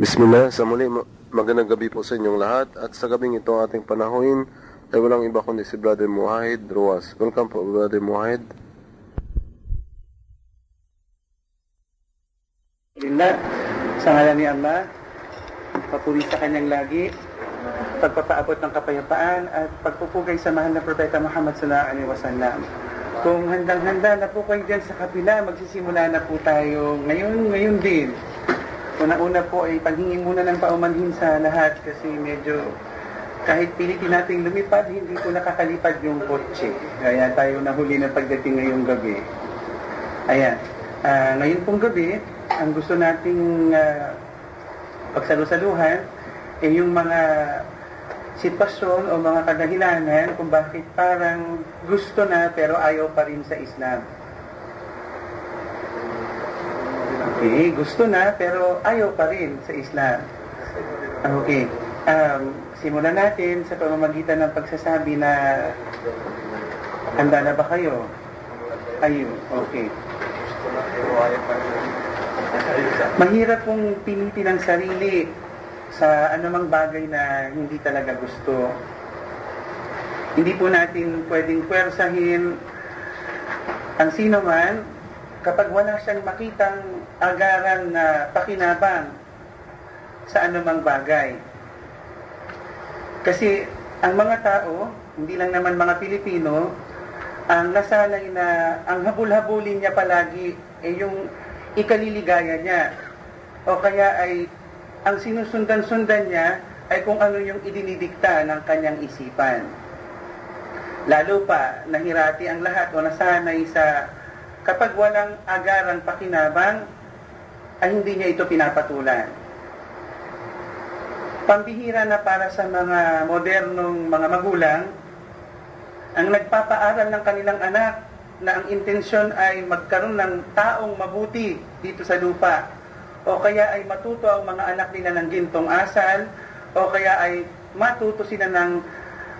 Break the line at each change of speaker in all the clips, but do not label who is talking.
Bismillah, sa muli, ma- magandang gabi po sa inyong lahat. At sa gabing ito ating panahuin ay walang iba kundi si Brother Muahid Ruas. Welcome po, Brother Muahid.
Alhamdulillah, sa ngalan ni Allah, papuri sa kanyang lagi, pagpapaabot ng kapayapaan at pagpupugay sa mahal na Propeta Muhammad sallallahu alaihi wasallam. Kung handang-handa na po kayo dyan sa kapila, magsisimula na po tayo ngayon, ngayon din. Una-una po ay paghingi muna ng paumanhin sa lahat kasi medyo kahit pilitin natin lumipad, hindi po nakakalipad yung kotse. Kaya tayo nahuli na pagdating ngayong gabi. Ayan. Ah, ngayon pong gabi, ang gusto nating ah, pagsalusaluhan ay yung mga sitwasyon o mga kadahilanan kung bakit parang gusto na pero ayaw pa rin sa Islam. Okay, gusto na pero ayaw pa rin sa Islam. Okay. Um, simulan natin sa pamamagitan ng pagsasabi na handa na ba kayo? Ayun, okay. Mahirap pong pinitin ang sarili sa anumang bagay na hindi talaga gusto. Hindi po natin pwedeng pwersahin ang sino man kapag wala siyang makitang agaran na pakinabang sa anumang bagay. Kasi ang mga tao, hindi lang naman mga Pilipino, ang nasanay na ang habul-habulin niya palagi ay yung ikaliligaya niya. O kaya ay ang sinusundan-sundan niya ay kung ano yung idinidikta ng kanyang isipan. Lalo pa, nahirati ang lahat o nasanay sa kapag walang agarang pakinabang, ay hindi niya ito pinapatulan. Pambihira na para sa mga modernong mga magulang, ang nagpapaaral ng kanilang anak na ang intensyon ay magkaroon ng taong mabuti dito sa lupa o kaya ay matuto ang mga anak nila ng gintong asal o kaya ay matuto sila ng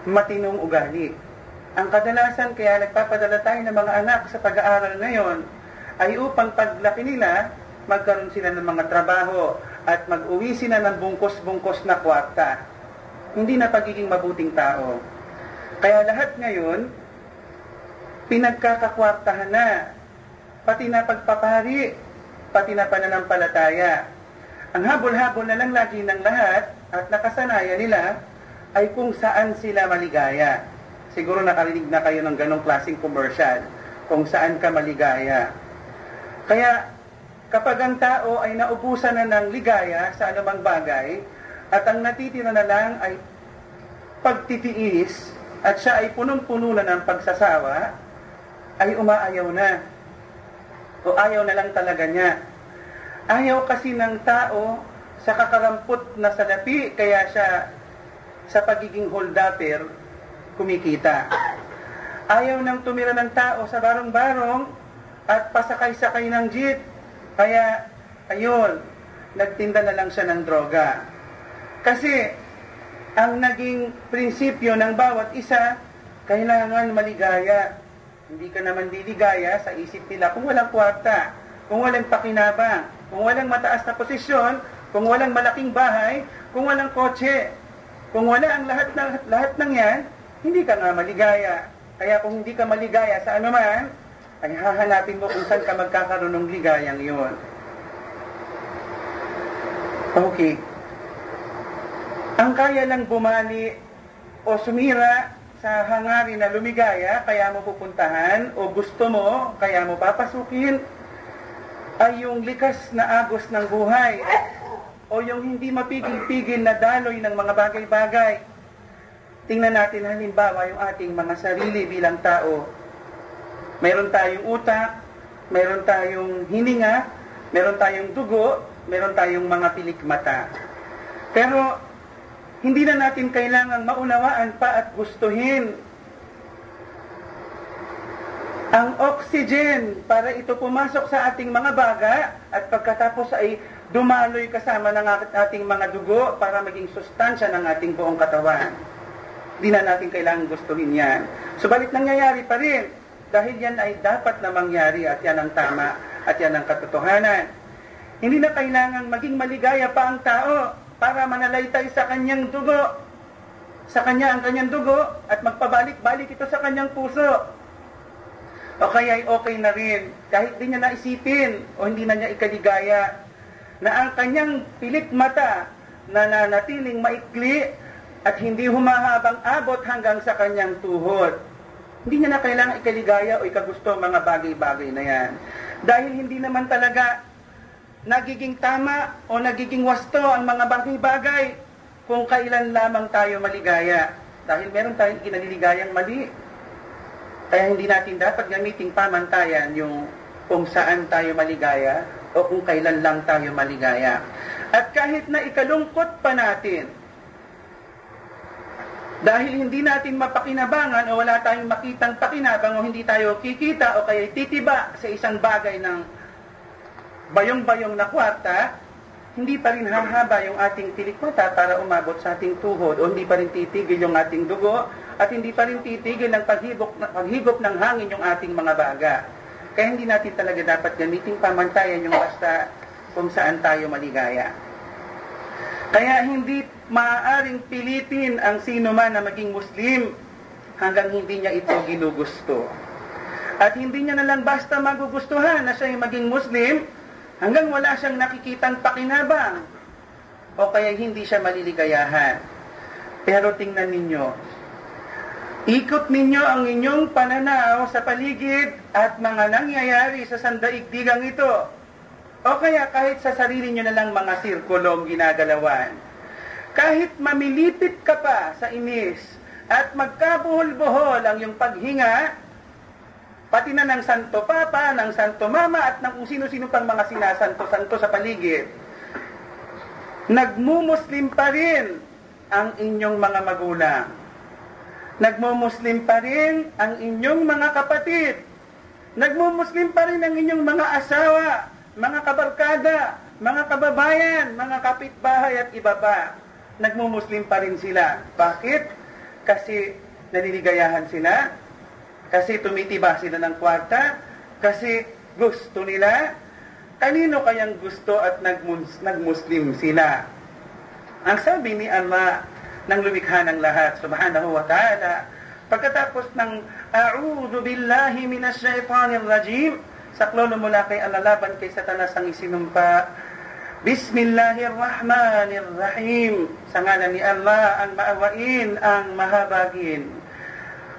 matinong ugali. Ang kadalasan kaya nagpapadala tayo ng mga anak sa pag-aaral ngayon ay upang paglaki nila magkaroon sila ng mga trabaho at mag-uwi sila ng bungkos-bungkos na kwarta. Hindi na pagiging mabuting tao. Kaya lahat ngayon, pinagkakakwartahan na, pati na pagpapahari, pati na pananampalataya. Ang habol-habol na lang lagi ng lahat at nakasanayan nila ay kung saan sila maligaya. Siguro nakarinig na kayo ng ganong klaseng commercial, kung saan ka maligaya. Kaya kapag ang tao ay naubusan na ng ligaya sa anumang bagay, at ang natitira na lang ay pagtitiis, at siya ay punong-puno na ng pagsasawa, ay umaayaw na. O ayaw na lang talaga niya. Ayaw kasi ng tao sa kakarampot na salapi, kaya siya sa pagiging holdapper, kumikita. Ayaw nang tumira ng tao sa barong-barong at pasakay-sakay ng jeep. Kaya, ayun, nagtinda na lang siya ng droga. Kasi, ang naging prinsipyo ng bawat isa, kailangan maligaya. Hindi ka naman liligaya sa isip nila kung walang kwarta, kung walang pakinabang, kung walang mataas na posisyon, kung walang malaking bahay, kung walang kotse. Kung wala ang lahat ng, lahat ng yan, hindi ka nga maligaya. Kaya kung hindi ka maligaya sa anuman, ay hahanapin mo kung saan ka magkakaroon ng ligayang yun. Okay. Ang kaya lang bumali o sumira sa hangarin na lumigaya, kaya mo pupuntahan, o gusto mo, kaya mo papasukin, ay yung likas na agos ng buhay, o yung hindi mapigil-pigil na daloy ng mga bagay-bagay. Tingnan natin halimbawa yung ating mga sarili bilang tao. Meron tayong utak, meron tayong hininga, meron tayong dugo, meron tayong mga pilikmata. Pero hindi na natin kailangang maunawaan pa at gustuhin ang oxygen para ito pumasok sa ating mga baga at pagkatapos ay dumaloy kasama ng ating mga dugo para maging sustansya ng ating buong katawan. Hindi na natin kailangang gustuhin yan. Subalit nangyayari pa rin dahil yan ay dapat na mangyari at yan ang tama at yan ang katotohanan. Hindi na kailangang maging maligaya pa ang tao para manalaytay sa kanyang dugo. Sa kanya ang kanyang dugo at magpabalik-balik ito sa kanyang puso. O kaya ay okay na rin kahit di niya naisipin o hindi na niya ikaligaya na ang kanyang pilik mata na nanatiling maikli at hindi humahabang abot hanggang sa kanyang tuhod. Hindi niya na kailangan ikaligaya o ikagusto mga bagay-bagay na yan. Dahil hindi naman talaga nagiging tama o nagiging wasto ang mga bagay-bagay kung kailan lamang tayo maligaya. Dahil meron tayong kinaliligayang mali. Kaya hindi natin dapat gamiting pamantayan yung kung saan tayo maligaya o kung kailan lang tayo maligaya. At kahit na ikalungkot pa natin, dahil hindi natin mapakinabangan o wala tayong makitang pakinabang o hindi tayo kikita o kaya titiba sa isang bagay ng bayong-bayong na kwarta, hindi pa rin hahaba yung ating tilikmata para umabot sa ating tuhod o hindi pa rin titigil yung ating dugo at hindi pa rin titigil ng paghigop, paghigop ng hangin yung ating mga baga. Kaya hindi natin talaga dapat gamitin pamantayan yung basta kung saan tayo maligaya. Kaya hindi maaaring pilitin ang sino man na maging Muslim hanggang hindi niya ito ginugusto. At hindi niya na lang basta magugustuhan na siya maging Muslim, Hanggang wala siyang nakikitang pakinabang o kaya hindi siya maliligayahan. Pero tingnan ninyo, ikot ninyo ang inyong pananaw sa paligid at mga nangyayari sa sandaigdigang ito. O kaya kahit sa sarili nyo na lang mga sirkulong ginagalawan. Kahit mamilipit ka pa sa inis at magkabuhol-buhol ang iyong paghinga, pati na ng Santo Papa, ng Santo Mama, at ng sino-sino pang mga sinasanto-santo sa paligid, nagmumuslim pa rin ang inyong mga magulang. Nagmumuslim pa rin ang inyong mga kapatid. Nagmumuslim pa rin ang inyong mga asawa, mga kabarkada, mga kababayan, mga kapitbahay at iba pa. Nagmumuslim pa rin sila. Bakit? Kasi naliligayahan sila kasi tumitiba sila ng kwarta, kasi gusto nila. Kanino kayang gusto at nagmuslim sila? Ang sabi ni Allah ng lumikha ng lahat, subhanahu wa ta'ala, pagkatapos ng A'udhu billahi minash shaitanir rajim, saklolo mula kay Allah laban kay satanas ang isinumpa, Bismillahirrahmanirrahim. Sa ngalan ni Allah, ang maawain, ang mahabagin.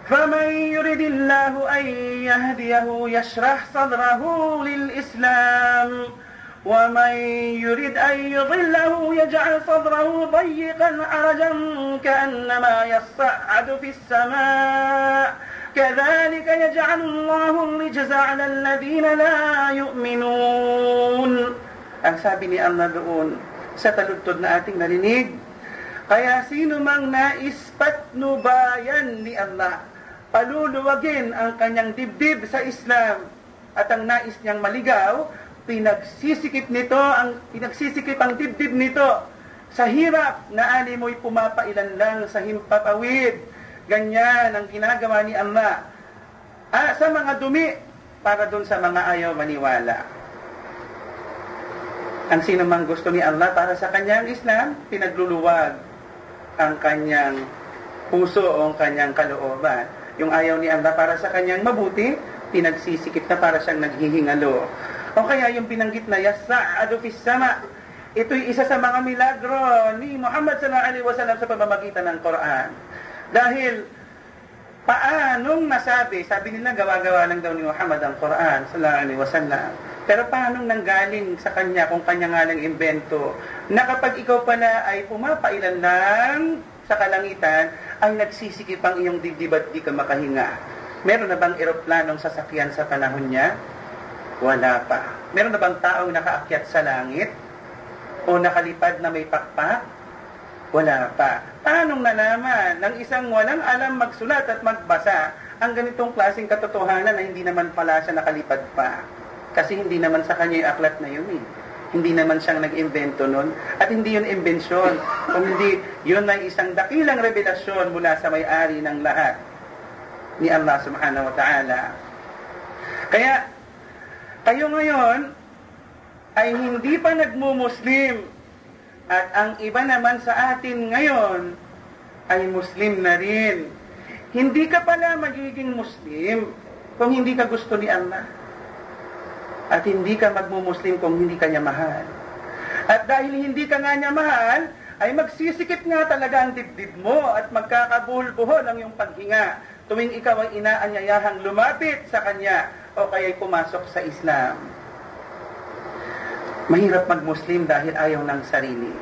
فمن يرد الله أن يهديه يشرح صدره للإسلام ومن يرد أن يضله يجعل صدره ضيقا عرجا كأنما يصعد في السماء كذلك يجعل الله الرجز على الذين لا يؤمنون Ang sabi ni Allah doon sa taludtod na ating narinig, kaya sino mang nais patnubayan ni Allah paluluwagin ang kanyang dibdib sa Islam at ang nais niyang maligaw, pinagsisikip nito, ang pinagsisikip ang dibdib nito sa hirap na ani mo'y pumapailan lang sa himpapawid. Ganyan ang ginagawa ni Allah ah, sa mga dumi para dun sa mga ayaw maniwala. Ang sino gusto ni Allah para sa kanyang Islam, pinagluluwag ang kanyang puso o ang kanyang kalooban yung ayaw ni Allah para sa kanyang mabuti, pinagsisikip na para siyang naghihingalo. O kaya yung pinanggit na yasa'adu fis sama, ito'y isa sa mga milagro ni Muhammad sallallahu alaihi wasallam sa pamamagitan ng Quran. Dahil paanong nasabi, sabi nila gawa-gawa lang daw ni Muhammad ang Quran sallallahu alaihi wasallam. Pero paanong nanggaling sa kanya kung kanya nga lang invento na kapag ikaw pala ay pumapailan lang sa kalangitan, ay nagsisikip ang iyong dibdib at di ka makahinga. Meron na bang eroplanong sasakyan sa panahon niya? Wala pa. Meron na bang taong nakaakyat sa langit? O nakalipad na may pakpak? Wala pa. Tanong na naman ng isang walang alam magsulat at magbasa ang ganitong klaseng katotohanan na hindi naman pala siya nakalipad pa. Kasi hindi naman sa kanya yung aklat na yun eh. Hindi naman siyang nag-invento nun. At hindi yun imbensyon. Kundi yun ay isang dakilang revelasyon mula sa may-ari ng lahat ni Allah subhanahu wa ta'ala. Kaya, kayo ngayon, ay hindi pa nagmumuslim at ang iba naman sa atin ngayon ay Muslim na rin. Hindi ka pala magiging Muslim kung hindi ka gusto ni Allah. At hindi ka magmumuslim kung hindi ka niya mahal. At dahil hindi ka nga niya mahal, ay magsisikip nga talaga ang dibdib mo at magkakabuhol-buhol ang iyong paghinga tuwing ikaw ay inaanyayahang lumapit sa Kanya o kaya'y pumasok sa Islam. Mahirap mag-Muslim dahil ayaw ng sarili.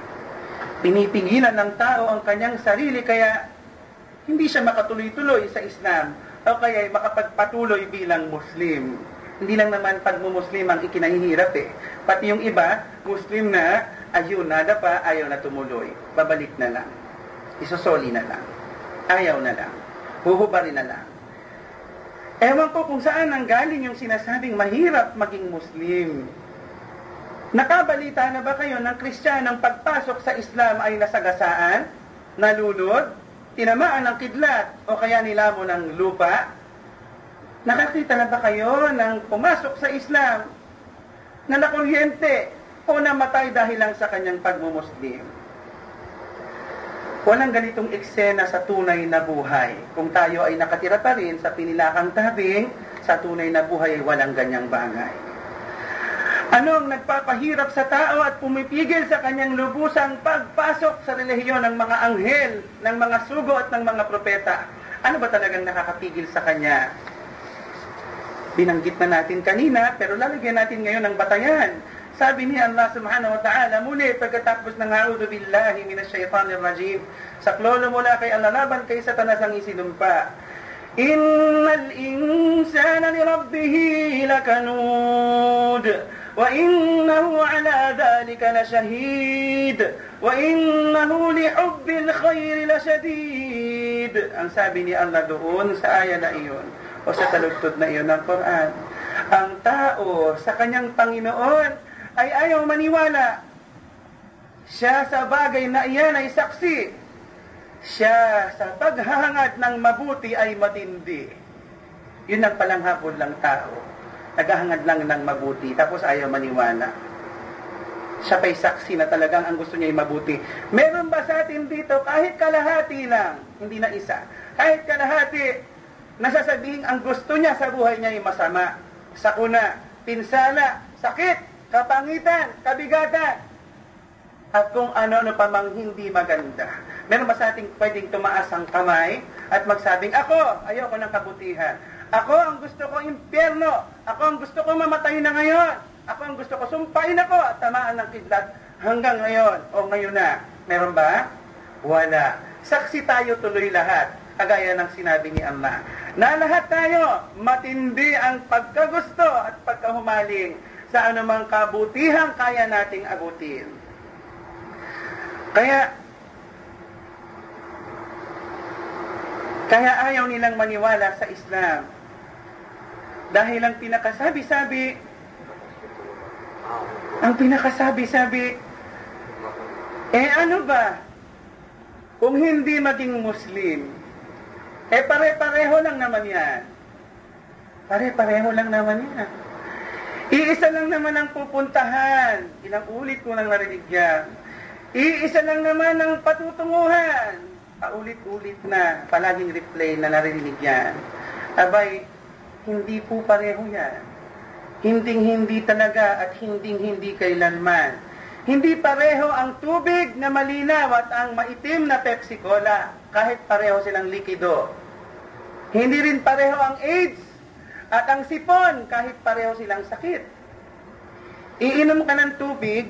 Pinipigilan ng tao ang kanyang sarili kaya hindi siya makatuloy-tuloy sa Islam o kaya makapagpatuloy bilang Muslim. Hindi lang naman pag-Muslim ang ikinahihirap eh. Pati yung iba, Muslim na, ayun, nada pa, ayaw na tumuloy. Babalik na lang. Isosoli na lang. Ayaw na lang. Huhubarin na lang. Ewan ko kung saan ang galing yung sinasabing mahirap maging Muslim. Nakabalita na ba kayo ng Kristiyanang pagpasok sa Islam ay nasagasaan, nalunod, tinamaan ng kidlat o kaya nilamo ng lupa? Nakakita na ba kayo ng pumasok sa Islam na nakuryente o namatay dahil lang sa kanyang pagmumuslim? Walang ganitong eksena sa tunay na buhay. Kung tayo ay nakatira pa rin sa pinilakang tabing, sa tunay na buhay ay walang ganyang bagay. Ano ang nagpapahirap sa tao at pumipigil sa kanyang lubusang pagpasok sa relihiyon ng mga anghel, ng mga sugo at ng mga propeta? Ano ba talagang nakakapigil sa kanya? Binanggit na natin kanina, pero lalagyan natin ngayon ng batayan. Sabi ni Allah subhanahu wa ta'ala, muli pagkatapos ng A'udhu billahi minash shaitanir rajim, saklolo mula kay Allah laban kay satanas ang isinumpa. Innal insana li rabbihi lakanud. وإنه على ذلك لشهيد وإنه لحب الخير لشديد ang sabi ni Allah doon sa aya na iyon o sa talugtod na iyon ng Quran ang tao sa kanyang Panginoon ay ayaw maniwala siya sa bagay na iyan ay saksi siya sa paghahangad ng mabuti ay matindi yun ang palanghapon lang tao naghahangad lang ng mabuti, tapos ayaw maniwala. Siya pa'y saksi na talagang ang gusto niya ay mabuti. Meron ba sa atin dito, kahit kalahati lang, hindi na isa, kahit kalahati, nasasabihin ang gusto niya sa buhay niya ay masama, sakuna, pinsala, sakit, kapangitan, kabigatan, at kung ano-ano pa mang hindi maganda. Meron ba sa ating pwedeng tumaas ang kamay at magsabing, ako, ayoko ng kabutihan. Ako ang gusto ko impyerno. Ako ang gusto ko mamatay na ngayon. Ako ang gusto ko sumpain ako at tamaan ng kidlat hanggang ngayon o ngayon na. Meron ba? Wala. Saksi tayo tuloy lahat. Kagaya ng sinabi ni Allah. Na lahat tayo, matindi ang pagkagusto at pagkahumaling sa anumang kabutihang kaya nating abutin. Kaya, kaya ayaw nilang maniwala sa Islam dahil ang pinakasabi-sabi, ang pinakasabi-sabi, eh ano ba? Kung hindi maging Muslim, eh pare-pareho lang naman yan. Pare-pareho lang naman yan. Iisa lang naman ang pupuntahan. Ilang ulit ko nang narinig yan. Iisa lang naman ang patutunguhan. Paulit-ulit na, palaging replay na narinig yan. Abay, hindi po pareho yan. Hinding-hindi talaga at hinding-hindi kailanman. Hindi pareho ang tubig na malinaw at ang maitim na Pepsi Cola kahit pareho silang likido. Hindi rin pareho ang AIDS at ang sipon kahit pareho silang sakit. Iinom ka ng tubig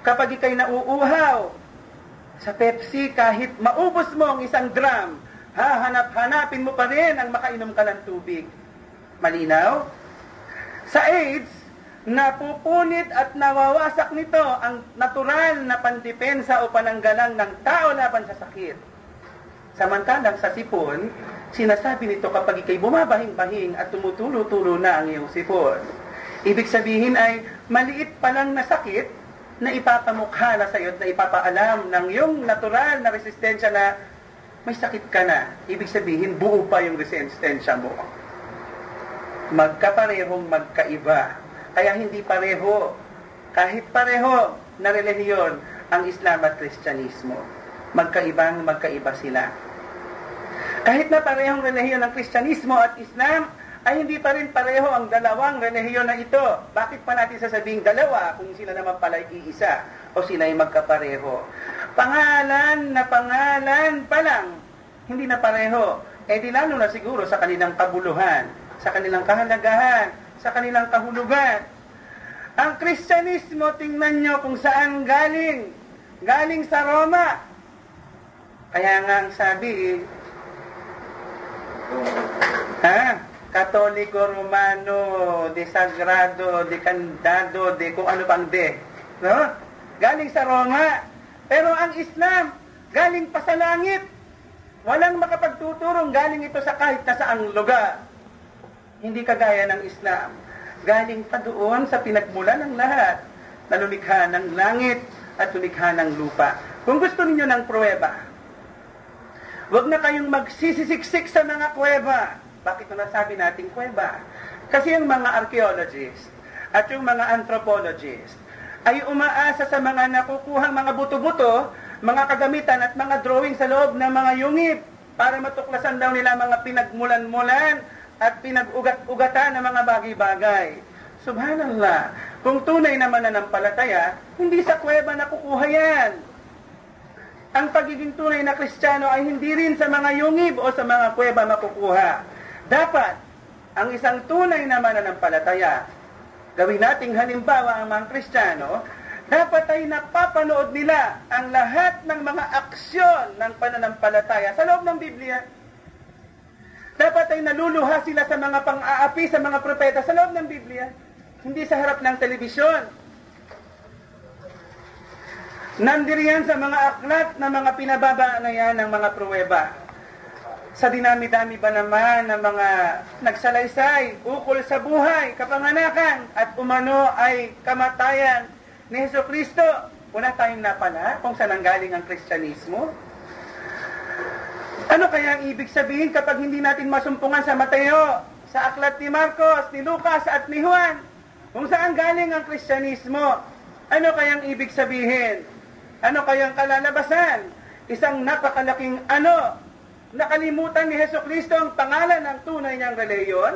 kapag ikay nauuhaw. Sa Pepsi kahit maubos mo ang isang drum, hahanap-hanapin mo pa rin ang makainom ka ng tubig. Malinaw? Sa AIDS, napupunit at nawawasak nito ang natural na pandepensa o pananggalang ng tao laban sa sakit. Samantalang sa sipon, sinasabi nito kapag ikay bumabahing-bahing at tumutulo-tulo na ang iyong sipon. Ibig sabihin ay maliit pa lang na sakit na ipapamukha na sa iyo at na ipapaalam ng iyong natural na resistensya na may sakit ka na. Ibig sabihin, buo pa yung resistensya mo magkaparehong magkaiba. Kaya hindi pareho. kahit pareho na relihiyon ang Islam at Kristyanismo. Magkaibang magkaiba sila. Kahit na parehong relihiyon ng Kristyanismo at Islam, ay hindi pa rin pareho ang dalawang relihiyon na ito. Bakit pa natin sasabing dalawa kung sila naman pala iisa o sila ay magkapareho? Pangalan na pangalan pa lang, hindi na pareho. Eh di lalo na siguro sa kanilang kabuluhan, sa kanilang kahalagahan, sa kanilang kahulugan. Ang Kristyanismo, tingnan nyo kung saan galing. Galing sa Roma. Kaya nga ang sabi, ha? Katoliko Romano, de Sagrado, de Candado, de kung ano pang de. No? Galing sa Roma. Pero ang Islam, galing pa sa langit. Walang makapagtuturong galing ito sa kahit na saang lugar. Hindi kagaya ng Islam. Galing pa doon sa pinagmula ng lahat na lumikha ng langit at lumikha ng lupa. Kung gusto niyo ng pruweba, huwag na kayong magsisisiksik sa mga kuweba bakit na nasabi nating kuweba? Kasi yung mga archaeologist at yung mga anthropologist ay umaasa sa mga nakukuhang mga buto-buto, mga kagamitan at mga drawing sa loob ng mga yungib para matuklasan daw nila mga pinagmulan-mulan at pinag-ugat-ugatan ng mga bagay-bagay. Subhanallah, kung tunay naman na ng palataya, hindi sa kuweba nakukuha yan. Ang pagiging tunay na kristyano ay hindi rin sa mga yungib o sa mga kuweba makukuha. Dapat, ang isang tunay na mananampalataya, gawin nating halimbawa ang mga Kristiyano, dapat ay napapanood nila ang lahat ng mga aksyon ng pananampalataya sa loob ng Biblia. Dapat ay naluluha sila sa mga pang-aapi sa mga propeta sa loob ng Biblia. Hindi sa harap ng telebisyon. Nandiriyan sa mga aklat na mga pinababa na yan ng mga pruweba sa dinami-dami ba naman ng mga nagsalaysay, ukol sa buhay, kapanganakan, at umano ay kamatayan ni Heso Kristo. Wala tayong napala kung saan galing ang Kristyanismo. Ano kaya ang ibig sabihin kapag hindi natin masumpungan sa Mateo, sa aklat ni Marcos, ni Lucas at ni Juan, kung saan galing ang Kristyanismo? Ano kayang ibig sabihin? Ano kayang kalalabasan? Isang napakalaking ano nakalimutan ni Heso Kristo ang pangalan ng tunay niyang reliyon?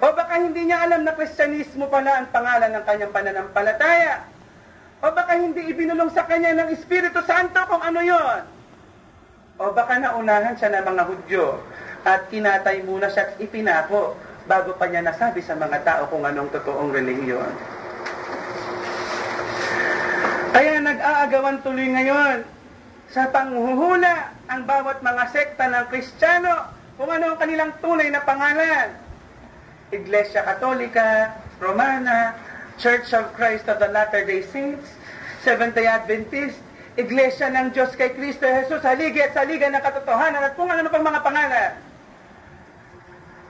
O baka hindi niya alam na Kristyanismo pala ang pangalan ng kanyang pananampalataya? O baka hindi ibinulong sa kanya ng Espiritu Santo kung ano yon? O baka naunahan siya ng mga Hudyo at kinatay muna siya at ipinako bago pa niya nasabi sa mga tao kung anong totoong relihiyon. Kaya nag-aagawan tuloy ngayon sa panghuhula ang bawat mga sekta ng Kristiyano kung ano ang kanilang tunay na pangalan. Iglesia Katolika, Romana, Church of Christ of the Latter-day Saints, Seventh-day Adventist, Iglesia ng Diyos kay Kristo Jesus, haligi at saligan ng katotohanan at kung ano pang mga pangalan.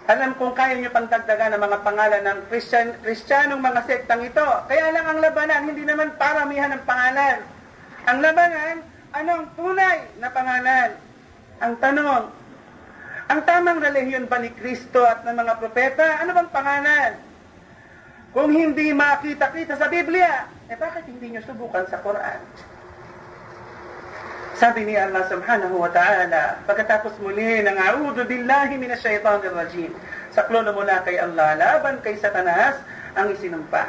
Alam kong kaya niyo pang dagdagan ng mga pangalan ng Christian, Kristyanong mga sektang ito. Kaya lang ang labanan, hindi naman paramihan ng pangalan. Ang labanan, Anong tunay na pangalan? Ang tanong, ang tamang relihiyon ba ni Kristo at ng mga propeta? Ano bang pangalan? Kung hindi makita-kita sa Biblia, eh bakit hindi nyo subukan sa Quran? Sabi ni Allah subhanahu wa ta'ala, pagkatapos muli ng A'udhu billahi minasyaitanir rajim, saklo na mula kay Allah, laban kay Satanas, ang isinumpa.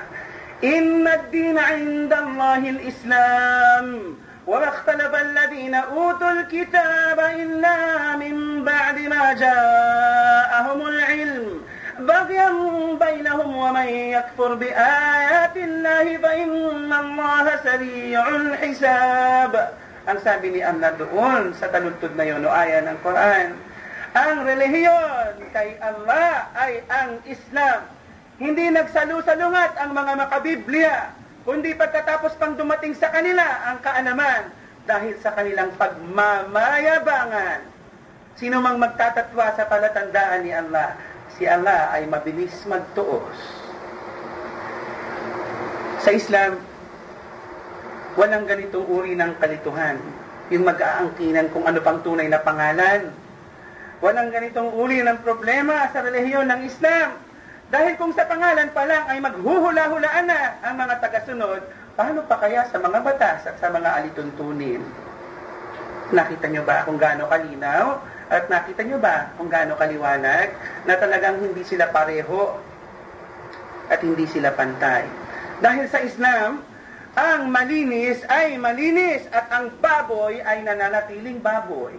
Inna ad-dina inda Allahil Islam, وما اختلف الذين أوتوا الكتاب إلا من بعد ما جاءهم العلم بغيا بينهم ومن يكفر بآيات الله فإن الله سريع الحساب Ang sabi ni Allah doon sa taludtod na yun o aya ng Quran, ang relihiyon kay Allah ay ang Islam. Hindi nagsalusalungat ang mga makabiblia kundi pagkatapos pang dumating sa kanila ang kaalaman dahil sa kanilang pagmamayabangan. Sino mang magtatatwa sa palatandaan ni Allah, si Allah ay mabilis magtuos. Sa Islam, walang ganitong uri ng kalituhan. Yung mag-aangkinan kung ano pang tunay na pangalan. Walang ganitong uri ng problema sa relihiyon ng Islam Dahil kung sa pangalan pa lang ay maghuhula-hulaan na ang mga tagasunod, paano pa kaya sa mga batas at sa mga alituntunin? Nakita nyo ba kung gaano kalinaw? At nakita nyo ba kung gaano kaliwanag na talagang hindi sila pareho at hindi sila pantay? Dahil sa Islam, ang malinis ay malinis at ang baboy ay nananatiling baboy.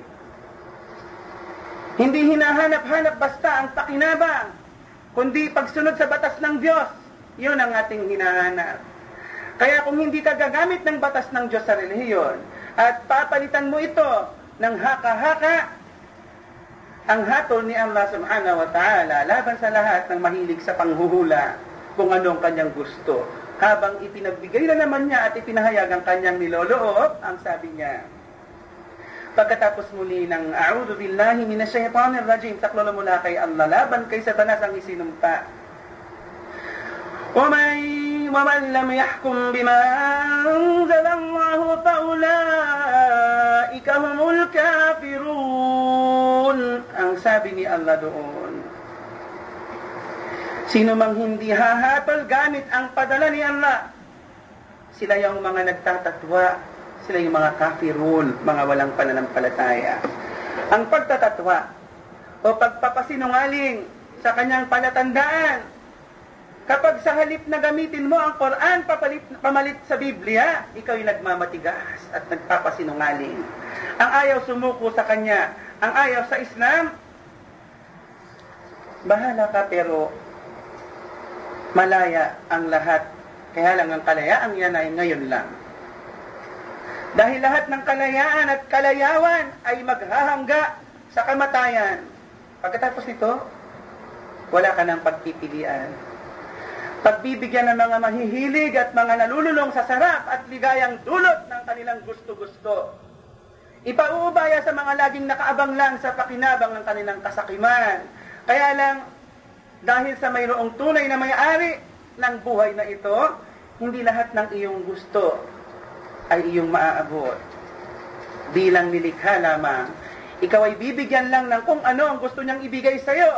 Hindi hinahanap-hanap basta ang pakinabang, kundi pagsunod sa batas ng Diyos. Yun ang ating hinahanap. Kaya kung hindi ka gagamit ng batas ng Diyos sa relihiyon, at papalitan mo ito ng haka-haka, ang hatol ni Allah subhanahu wa ta'ala laban sa lahat ng mahilig sa panghuhula kung anong kanyang gusto. Habang ipinagbigay na naman niya at ipinahayag ang kanyang niloloob, ang sabi niya, Pagkatapos muli ng A'udhu billahi minasyaitanir rajim, taklolo mula kay Allah, laban kay Satanas ang isinumpa. ومن ومن لم يحكم بما أنزل الله فأولئك هم الكافرون ang sabi ni Allah doon sino mang hindi hahatol gamit ang padala ni Allah. Sila yung mga nagtatatwa. Sila yung mga kafirun mga walang pananampalataya. Ang pagtatatwa o pagpapasinungaling sa kanyang palatandaan. Kapag sa halip na gamitin mo ang Quran papalit, pamalit sa Biblia, ikaw ay nagmamatigas at nagpapasinungaling. Ang ayaw sumuko sa kanya, ang ayaw sa Islam, bahala ka pero malaya ang lahat. Kaya lang ang kalayaan yan ay ngayon lang. Dahil lahat ng kalayaan at kalayawan ay maghahangga sa kamatayan. Pagkatapos nito, wala ka ng pagpipilian pagbibigyan ng mga mahihilig at mga nalululong sa sarap at ligayang dulot ng kanilang gusto-gusto. Ipauubaya sa mga laging nakaabang lang sa pakinabang ng kanilang kasakiman. Kaya lang, dahil sa mayroong tunay na may-ari ng buhay na ito, hindi lahat ng iyong gusto ay iyong maaabot. Bilang nilikha lamang, ikaw ay bibigyan lang ng kung ano ang gusto niyang ibigay sa iyo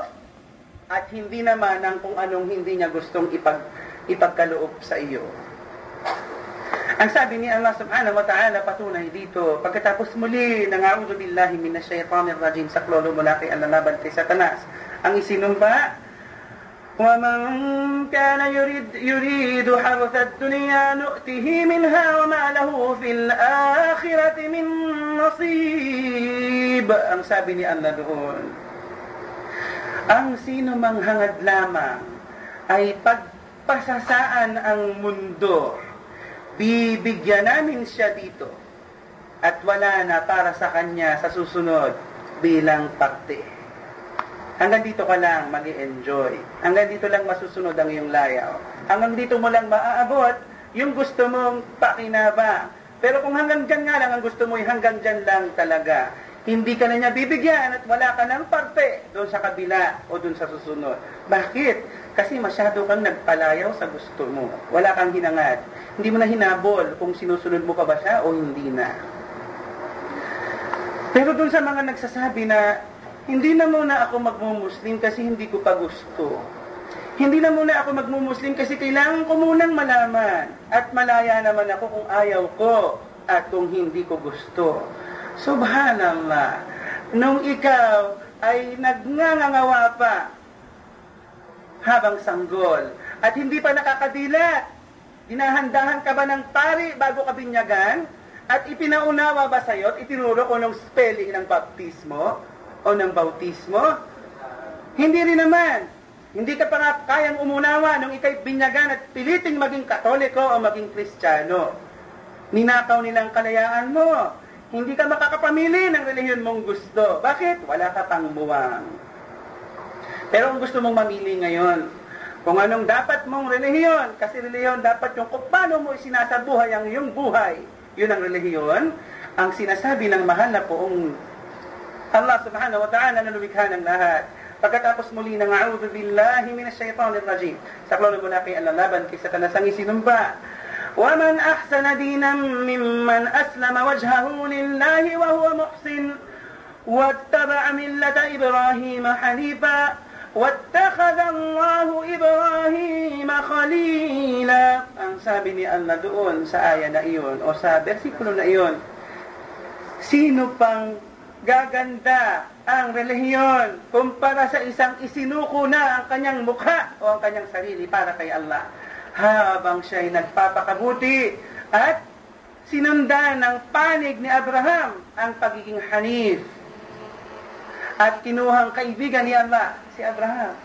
at hindi naman ng kung anong hindi niya gustong ipag, ipagkaloob sa iyo. Ang sabi ni Allah subhanahu wa ta'ala patunay dito, pagkatapos muli ng a'udhu billahi minasyaitanir rajim sa klolo mula kay Allah laban kay Satanas, ang isinumpa, ومن كان يريد, يريد حرث الدنيا نؤته منها وما له في الآخرة من نصيب ang sabi ni Allah doon ang sino mang hangad lamang ay pagpasasaan ang mundo, bibigyan namin siya dito at wala na para sa kanya sa susunod bilang pakte. Hanggang dito ka lang mag enjoy Hanggang dito lang masusunod ang iyong layaw. Hanggang dito mo lang maaabot yung gusto mong pakinaba. Pero kung hanggang dyan nga lang ang gusto mo, hanggang dyan lang talaga hindi ka na niya bibigyan at wala ka ng parte doon sa kabila o doon sa susunod. Bakit? Kasi masyado kang nagpalayaw sa gusto mo. Wala kang hinangad. Hindi mo na hinabol kung sinusunod mo pa ba siya o hindi na. Pero doon sa mga nagsasabi na hindi na muna ako magmumuslim kasi hindi ko pa gusto. Hindi na muna ako magmumuslim kasi kailangan ko munang malaman at malaya naman ako kung ayaw ko at kung hindi ko gusto. Subhanallah. Nung ikaw ay nagngangawa pa habang sanggol at hindi pa nakakadila, dinahandahan ka ba ng pari bago ka binyagan? At ipinaunawa ba sa'yo at itinuro ko ng spelling ng baptismo o ng bautismo? Hindi rin naman. Hindi ka pa nga kayang umunawa nung ikay binyagan at piliting maging katoliko o maging kristyano. Ninakaw nilang kalayaan mo. Hindi ka makakapamili ng relihiyon mong gusto. Bakit? Wala ka pang buwang. Pero kung gusto mong mamili ngayon, kung anong dapat mong relihiyon, kasi relihiyon dapat yung kung paano mo sinasabuhay ang iyong buhay, yun ang relihiyon, ang sinasabi ng mahal na poong Allah subhanahu wa ta'ala na lumikha ng lahat. Pagkatapos muli ng a'udhu billahi minash shaitanir rajim. Sa klolo mula kay Allah laban kay satanas ang isinumpa. ومن أحسن دينا ممن أسلم وجهه لله وهو محسن واتبع ملة إبراهيم حنيفا وَاتَّخَذَ اللَّهُ إِبْرَاهِيمَ خَلِيلًا Ang sabi ni Allah doon sa aya na iyon o sa bersikulo na iyon, sino pang gaganda ang relihiyon kumpara sa isang isinuko na ang kanyang mukha o ang kanyang sarili para kay Allah habang siya'y nagpapakabuti at sinundan ng panig ni Abraham ang pagiging hanif at kinuhang kaibigan ni Allah, si Abraham.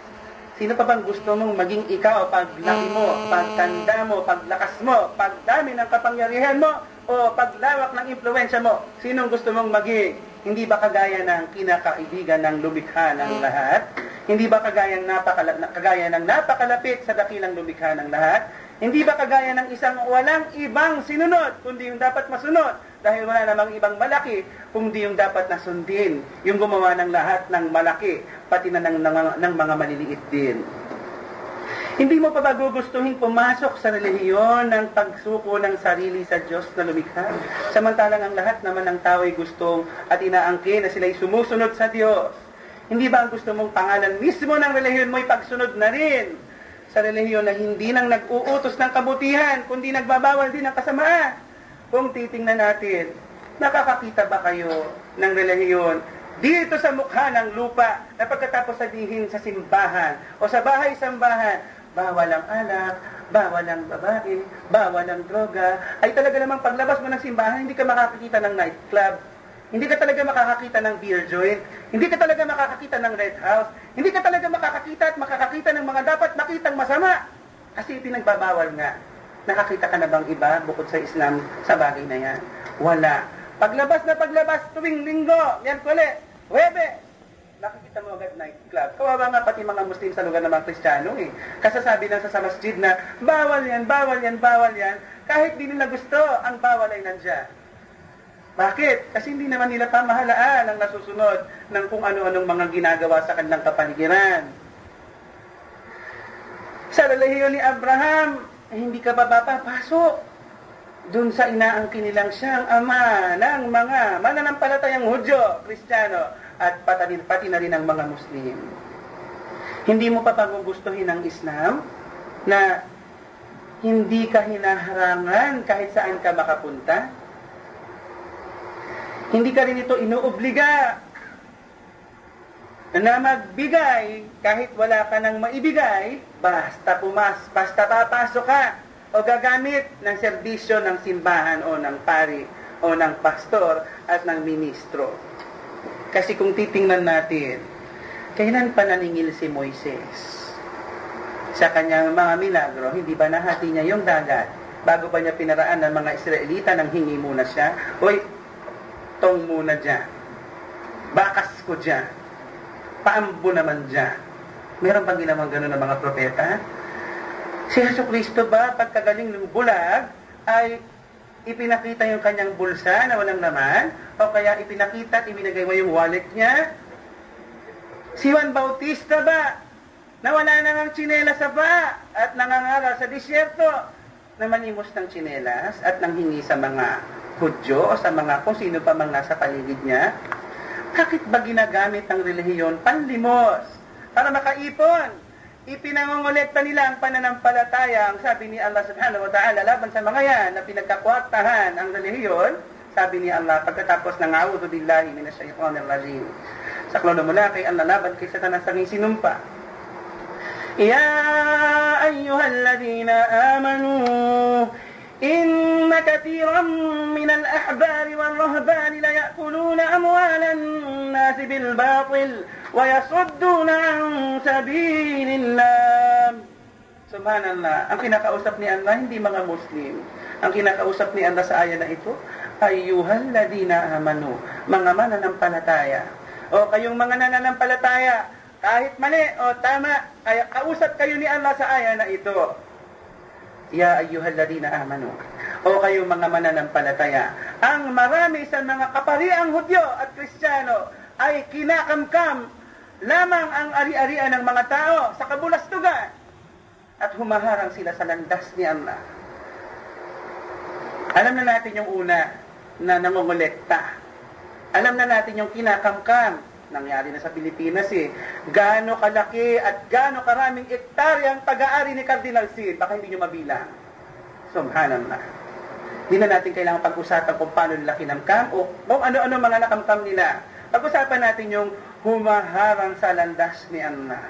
Sino pa bang gusto mong maging ikaw paglaki mo, pagtanda mo, paglakas mo, pagdami ng kapangyarihan mo, o paglawak ng impluensya mo? Sinong gusto mong maging? Hindi ba kagaya ng kinakaibigan ng lumikha ng lahat? Hindi ba kagaya ng, napakala, kagaya ng napakalapit sa dakilang lumikha ng lahat? Hindi ba kagaya ng isang walang ibang sinunod, kundi yung dapat masunod? Dahil wala namang ibang malaki, kundi yung dapat nasundin. Yung gumawa ng lahat ng malaki, pati na ng, ng, ng mga maliliit din. Hindi mo pa ba gugustuhin pumasok sa relihiyon ng pagsuko ng sarili sa Diyos na lumikha? Samantalang ang lahat naman ng tao ay gustong at inaangkin na sila'y sumusunod sa Diyos. Hindi ba ang gusto mong pangalan mismo ng relihiyon mo'y pagsunod na rin sa relihiyon na hindi nang nag-uutos ng kabutihan, kundi nagbabawal din ng kasamaan? Kung titingnan natin, nakakakita ba kayo ng relihiyon dito sa mukha ng lupa na pagkatapos sabihin sa simbahan o sa bahay-sambahan, bawal ang alak, bawal ang babae, bawal ang droga, ay talaga namang paglabas mo ng simbahan, hindi ka makakakita ng nightclub, hindi ka talaga makakakita ng beer joint, hindi ka talaga makakakita ng red house, hindi ka talaga makakakita at makakakita ng mga dapat makitang masama. Kasi pinagbabawal nga. Nakakita ka na bang iba bukod sa Islam sa bagay na yan? Wala. Paglabas na paglabas tuwing linggo, Miyerkules, Webe, nakikita mo agad nightclub. Kawawa nga pati mga Muslim sa lugar ng mga Kristiyano eh. Kasasabi lang sa, sa masjid na, bawal yan, bawal yan, bawal yan. Kahit di nila gusto, ang bawal ay nandiyan. Bakit? Kasi hindi naman nila pamahalaan ang nasusunod ng kung ano-anong mga ginagawa sa kanilang kapaligiran. Sa lalahiyo ni Abraham, eh, hindi ka ba papapasok? Doon sa inaangkin nilang siyang ama ng mga mananampalatayang Hudyo, Kristiyano at pati, pati na rin ang mga Muslim. Hindi mo pa pagugustuhin ang Islam na hindi ka hinaharangan kahit saan ka makapunta? Hindi ka rin ito inuobliga na magbigay kahit wala ka nang maibigay, basta pumas, basta papasok ka o gagamit ng serbisyo ng simbahan o ng pari o ng pastor at ng ministro. Kasi kung titingnan natin, kailan pa naningil si Moises? Sa kanyang mga milagro, hindi ba nahati niya yung dagat? Bago pa niya pinaraan ng mga Israelita nang hingi muna siya, Hoy, tong muna dyan. Bakas ko dyan. Paambo naman dyan. Meron bang ginawang gano'n ng mga propeta? Si Yesu Kristo ba, pagkagaling ng bulag, ay ipinakita yung kanyang bulsa na walang laman, o kaya ipinakita at ibinagay mo yung wallet niya. Si Juan Bautista ba, na wala nang ang tsinelas sa ba? At nangangaral sa disyerto, na manimos ng tsinelas at nanghingi sa mga Hudyo o sa mga kung sino pa mang nasa paligid niya, bakit ba ginagamit ang relihiyon panlimos para makaipon? Ipinangongolekta nila ang pananampalataya, ang sabi ni Allah subhanahu wa ta'ala, laban sa mga yan na pinagkakwartahan ang relihiyon, sabi ni Allah, pagkatapos ng a'udhu billahi minasyaitanir rajim. Sa klono mula kay Allah, laban kay satanas ang sinumpa. Ya ayyuhalladhina amanu إن كثيرا من الأحبار والرهبان ليأكلون أموال الناس بالباطل ويصدون عن سبيل الله Subhanallah. Ang kinakausap ni Allah, hindi mga Muslim. Ang kinakausap ni Allah sa aya na ito, ayyuhal ladina amanu, mga mananampalataya. O kayong mga nananampalataya, kahit mali o tama, kaya kausap kayo ni Allah sa aya na ito. Ya ayyuhalladhina amanu. O kayo mga mananampalataya. Ang marami sa mga kapariang Hudyo at Kristiyano ay kinakamkam lamang ang ari-arian ng mga tao sa kabulastugan at humaharang sila sa landas ni Allah. Alam na natin yung una na nangongolekta. Alam na natin yung kinakamkam Nangyari na sa Pilipinas eh. Gaano kalaki at gaano karaming ektarya ang pag-aari ni Cardinal Sin. Baka hindi nyo mabilang. Subhanallah. Hindi na natin kailangan pag-usapan kung paano nila kinamkam o kung ano-ano mga nakamkam nila. Pag-usapan natin yung humaharang sa landas ni Allah.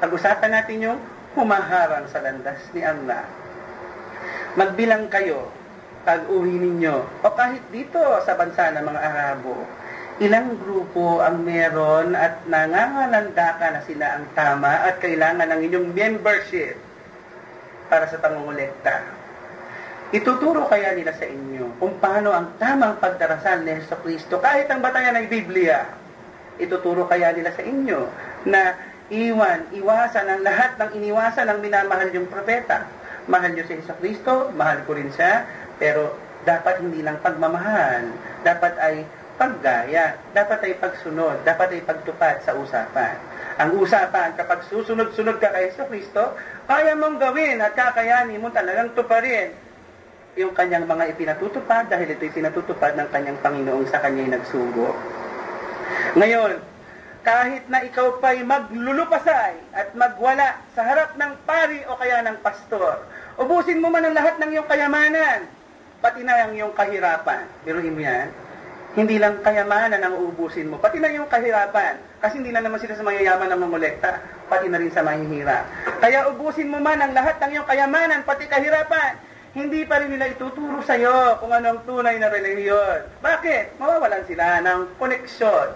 Pag-usapan natin yung humaharang sa landas ni Allah. Magbilang kayo pag uwi ninyo o kahit dito sa bansa ng mga Arabo ilang grupo ang meron at nangangalanda ka na sila ang tama at kailangan ng inyong membership para sa pangungulekta. Ituturo kaya nila sa inyo kung paano ang tamang pagdarasal ni Yeso Kristo kahit ang batayan ng Biblia. Ituturo kaya nila sa inyo na iwan, iwasan ang lahat ng iniwasan ng minamahal yung propeta. Mahal niyo si Yeso Kristo, mahal ko rin siya, pero dapat hindi lang pagmamahal. Dapat ay paggaya, dapat ay pagsunod, dapat ay pagtupad sa usapan. Ang usapan, kapag susunod-sunod ka kay Kristo, kaya mong gawin at kakayanin mo talagang tuparin yung kanyang mga ipinatutupad dahil ito'y pinatutupad ng kanyang Panginoong sa kanya'y nagsugo. Ngayon, kahit na ikaw pa'y maglulupasay at magwala sa harap ng pari o kaya ng pastor, ubusin mo man ang lahat ng iyong kayamanan, pati na ang iyong kahirapan. Biruin mo yan, hindi lang kayamanan ang uubusin mo, pati na yung kahirapan. Kasi hindi na naman sila sa mayayaman na mamolekta, pati na rin sa mahihirap. Kaya ubusin mo man ang lahat ng iyong kayamanan, pati kahirapan. Hindi pa rin nila ituturo sa iyo kung ano ang tunay na relihiyon. Bakit? Mawawalan sila ng koneksyon.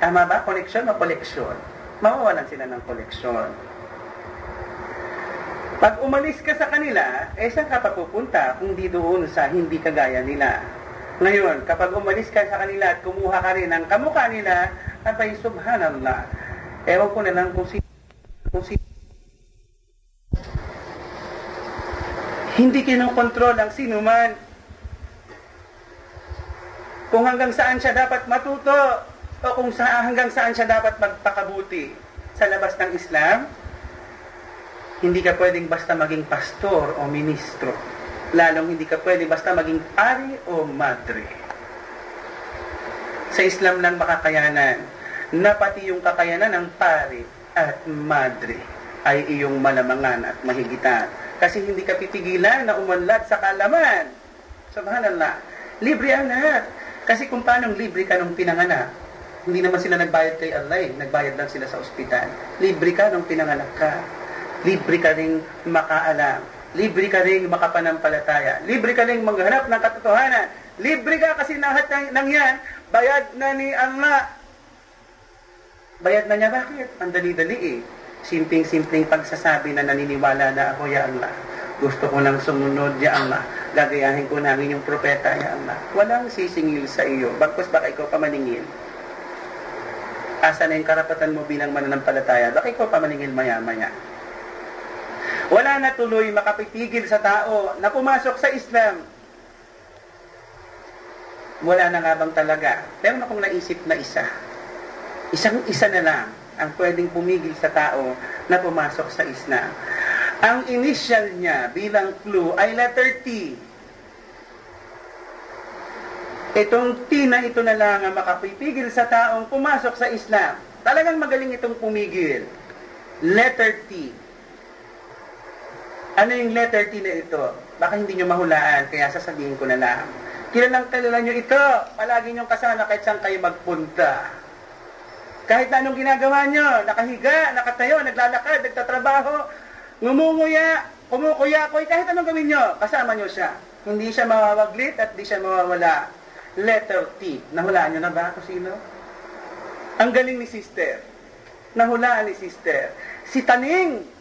Tama ba? Koneksyon o koleksyon? Mawawalan sila ng koleksyon. Pag umalis ka sa kanila, eh saan ka papupunta kung di doon sa hindi kagaya nila? Ngayon, kapag umalis ka sa kanila at kumuha ka rin ng kamukha nila, abay, subhanallah. Ewan ko na lang kung si, kung si hindi kinokontrol ang sinuman. Kung hanggang saan siya dapat matuto o kung sa, hanggang saan siya dapat magpakabuti sa labas ng Islam, hindi ka pwedeng basta maging pastor o ministro lalong hindi ka pwede basta maging pari o madre. Sa Islam lang makakayanan na pati yung kakayanan ng pari at madre ay iyong malamangan at mahigitan. Kasi hindi ka pipigilan na umunlad sa kalaman. Subhanallah. Libre anak. Kasi kung paano libre ka nung pinanganak, hindi naman sila nagbayad kay Allah eh. Nagbayad lang sila sa ospital. Libre ka nung pinanganak ka. Libre ka ring makaalam Libre ka rin makapanampalataya. Libre ka rin maghanap ng katotohanan. Libre ka kasi lahat ng, ng yan, bayad na ni Allah. Bayad na niya, bakit? Ang dali-dali eh. Simpleng-simpleng pagsasabi na naniniwala na ako, Ya Allah. Gusto ko nang sumunod, Ya Allah. Gagayahin ko namin yung propeta, Ya Allah. Walang sisingil sa iyo. Bagkus baka ikaw pa maningil. Asa na yung karapatan mo bilang mananampalataya? Baka ikaw pa maningil maya-maya. Wala na tuloy makapitigil sa tao na pumasok sa Islam. Wala na nga bang talaga. Pero na kung naisip na isa. Isang isa na lang ang pwedeng pumigil sa tao na pumasok sa Islam. Ang initial niya bilang clue ay letter T. Itong T na ito na lang ang makapipigil sa taong pumasok sa Islam. Talagang magaling itong pumigil. Letter T. Ano yung letter T na ito? Baka hindi nyo mahulaan, kaya sasabihin ko na lang. Kilalang kilala nyo ito. Palagi nyo kasama kahit saan kayo magpunta. Kahit anong ginagawa nyo, nakahiga, nakatayo, naglalakad, nagtatrabaho, ngumunguya, kumukuya ko, kahit anong gawin nyo, kasama nyo siya. Hindi siya mawawaglit at hindi siya mawawala. Letter T. Nahulaan nyo na ba kung sino? Ang galing ni sister. Nahulaan ni sister. Si Taning,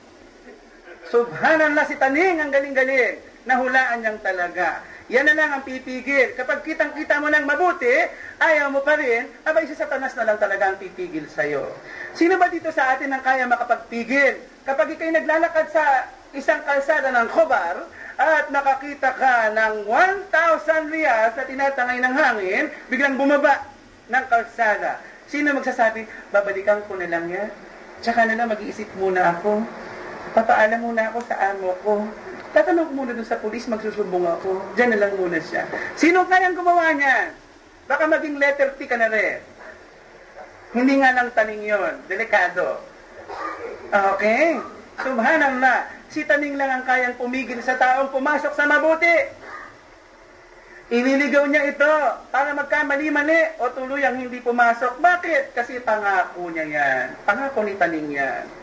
Subhanallah si Taning, ang galing-galing. Nahulaan niyang talaga. Yan na lang ang pipigil. Kapag kitang-kita mo ng mabuti, ayaw mo pa rin, abay si Satanas na lang talaga ang pipigil sa'yo. Sino ba dito sa atin ang kaya makapagpigil? Kapag ikay naglalakad sa isang kalsada ng khobar, at nakakita ka ng 1,000 riyas na tinatangay ng hangin, biglang bumaba ng kalsada. Sino magsasabi, babalikan ko na lang yan? Tsaka na lang mag-iisip muna ako. Papaalam muna ako sa amo ko. Tatanong muna dun sa pulis, magsusumbong ako. Diyan na lang muna siya. Sino kayang gumawa niyan? Baka maging letter T ka na rin. Hindi nga lang taning yon, delikado. Okay? Subhanallah. Si taning lang ang kayang pumigil sa taong pumasok sa mabuti. Iniligaw niya ito para magkamali-mali o tuluyang hindi pumasok. Bakit? Kasi pangako niya yan. Pangako ni Taning yan.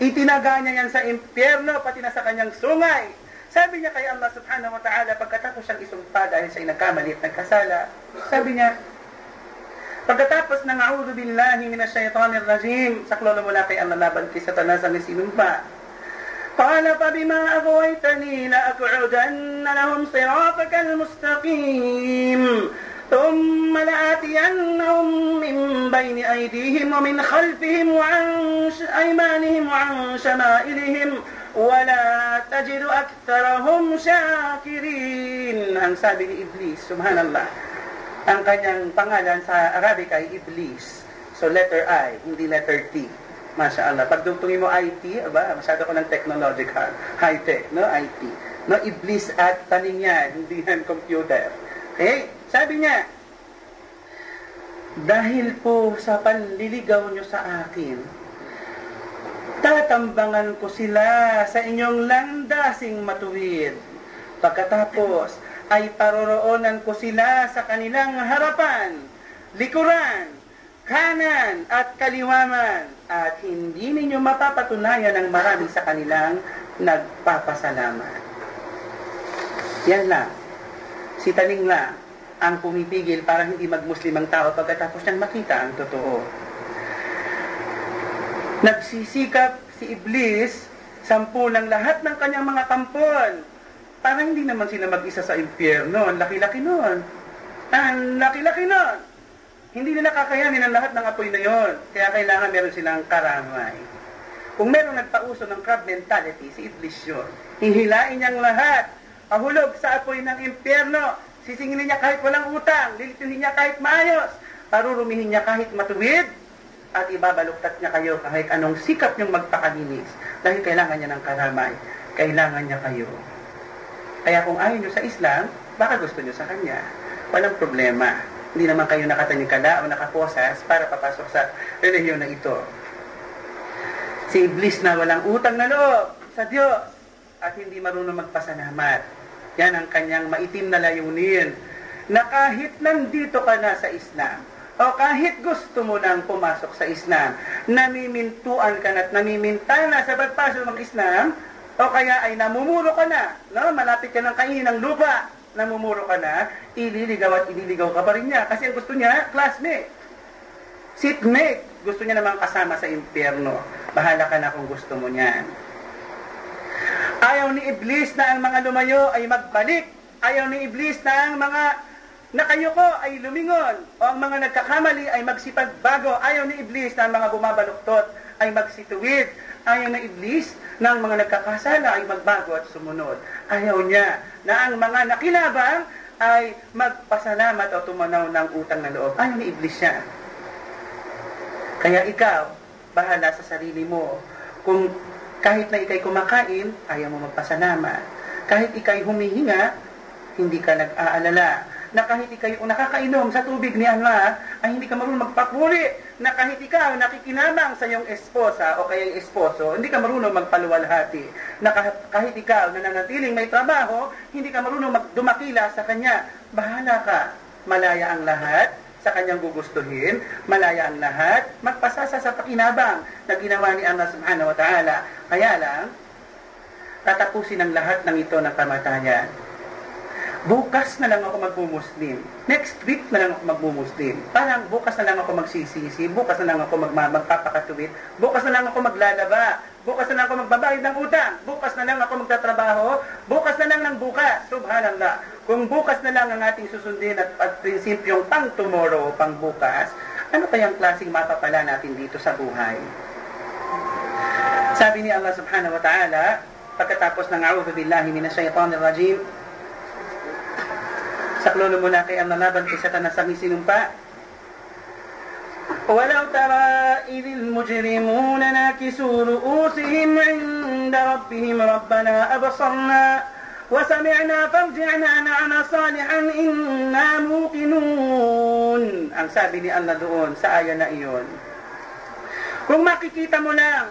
Itinaga niya yan sa impyerno, pati na sa kanyang sungay. Sabi niya kay Allah subhanahu wa ta'ala, pagkatapos siyang isumpa dahil siya nagkamali at nagkasala, sabi niya, pagkatapos ng a'udhu billahi minash shaitanir rajim, saklolo mula kay Allah laban kay Satanas ang isinumpa, قال فبما أغويتني لأقعدن لهم صراطك المستقيم ثم لآتينهم من بين أيديهم ومن خلفهم وعن أيمانهم وعن شمائلهم ولا تجد أكثرهم شاكرين ang sabi ni Iblis, subhanallah ang kanyang pangalan sa Arabic ay Iblis so letter I, hindi letter T Masya Allah. Pag dugtungin mo IT, aba, masyado ko ng technological, high-tech, no? IT. No, iblis at taning yan, hindi yan computer. Okay? Sabi niya, dahil po sa panliligaw nyo sa akin, tatambangan ko sila sa inyong landasing matuwid. Pagkatapos, ay paroroonan ko sila sa kanilang harapan, likuran, kanan at kaliwaman at hindi ninyo mapapatunayan ng marami sa kanilang nagpapasalamat. Yan lang. Si Taning lang ang pumipigil para hindi mag-Muslim ang tao pagkatapos niyang makita ang totoo. Nagsisikap si Iblis, sampu ng lahat ng kanyang mga kampon, para hindi naman sila mag-isa sa impyerno. Ang laki-laki nun. Ang laki-laki nun. Hindi nila kakayanin ang lahat ng apoy na yon. Kaya kailangan meron silang karamay. Kung meron nagpauso ng crab mentality, si Iblis yun. Hihilain niyang lahat. Pahulog sa apoy ng impyerno. Sisinginin niya kahit walang utang. Lilituhin niya kahit maayos. Parurumihin niya kahit matuwid. At ibabaluktat niya kayo kahit anong sikap niyong magpakalinis. Dahil kailangan niya ng karamay. Kailangan niya kayo. Kaya kung ayaw niyo sa Islam, baka gusto niyo sa Kanya. Walang problema. Hindi naman kayo nakatanikala o nakaposas para papasok sa relihiyon na ito. Si Iblis na walang utang na loob sa Diyos at hindi marunong magpasalamat. Yan ang kanyang maitim na layunin na kahit nandito ka na sa Islam o kahit gusto mo nang pumasok sa Islam, namimintuan ka na at namiminta na sa pagpasok ng Islam, o kaya ay namumuro ka na, no? malapit ka ng kainin ng lupa, namumuro ka na, ililigaw at ililigaw ka pa rin niya. Kasi ang gusto niya, classmate. Seatmate. Gusto niya naman kasama sa impyerno. Bahala ka na kung gusto mo niyan. Ayaw ni Iblis na ang mga lumayo ay magbalik. Ayaw ni Iblis na ang mga nakayuko ay lumingon. O ang mga nagkakamali ay magsipagbago. Ayaw ni Iblis na ang mga bumabaluktot ay magsituwid. Ayaw ni Iblis na ang mga nagkakasala ay magbago at sumunod. Ayaw niya na ang mga nakilabang ay magpasalamat o tumanaw ng utang na loob. Ayaw ni Iblis siya. Kaya ikaw, bahala sa sarili mo. Kung kahit na ikay kumakain, ayaw mo magpasalamat. Kahit ikay humihinga, hindi ka nag-aalala. Na kahit ikaw nakakainom sa tubig ni Allah, ay hindi ka marunong magpapuri, na kahit ikaw nakikinamang sa iyong esposa o kaya esposo, hindi ka marunong magpaluwalhati, na kahit ikaw nananatiling may trabaho, hindi ka marunong magdumakila sa kanya, bahala ka, malaya ang lahat, sa kanyang gugustuhin, malaya ang lahat, magpasasa sa pakinabang na ginawa ni Allah subhanahu wa ta'ala. Kaya lang, tatapusin ang lahat ng ito ng kamatayan bukas na lang ako magmumuslim. Next week na lang ako magmumuslim. Parang bukas na lang ako magsisisi, bukas na lang ako magma magpapakatuwid, bukas na lang ako maglalaba, bukas na lang ako magbabayad ng utang, bukas na lang ako magtatrabaho, bukas na lang ng bukas. Subhanallah. Kung bukas na lang ang ating susundin at, at prinsipyong pang tomorrow, pang bukas, ano kayang klaseng mapapala natin dito sa buhay? Sabi ni Allah subhanahu wa ta'ala, pagkatapos ng a'udhu billahi minash shaitanir rajim, Saklolo muna kay ang nalaban kay Satanas ang isinumpa. ولو ترى إذ المجرمون ناكسوا رؤوسهم عند ربهم ربنا أبصرنا وسمعنا فارجعنا نعمل صالحا إنا موقنون ang sabi ni Allah doon sa aya na iyon kung makikita mo lang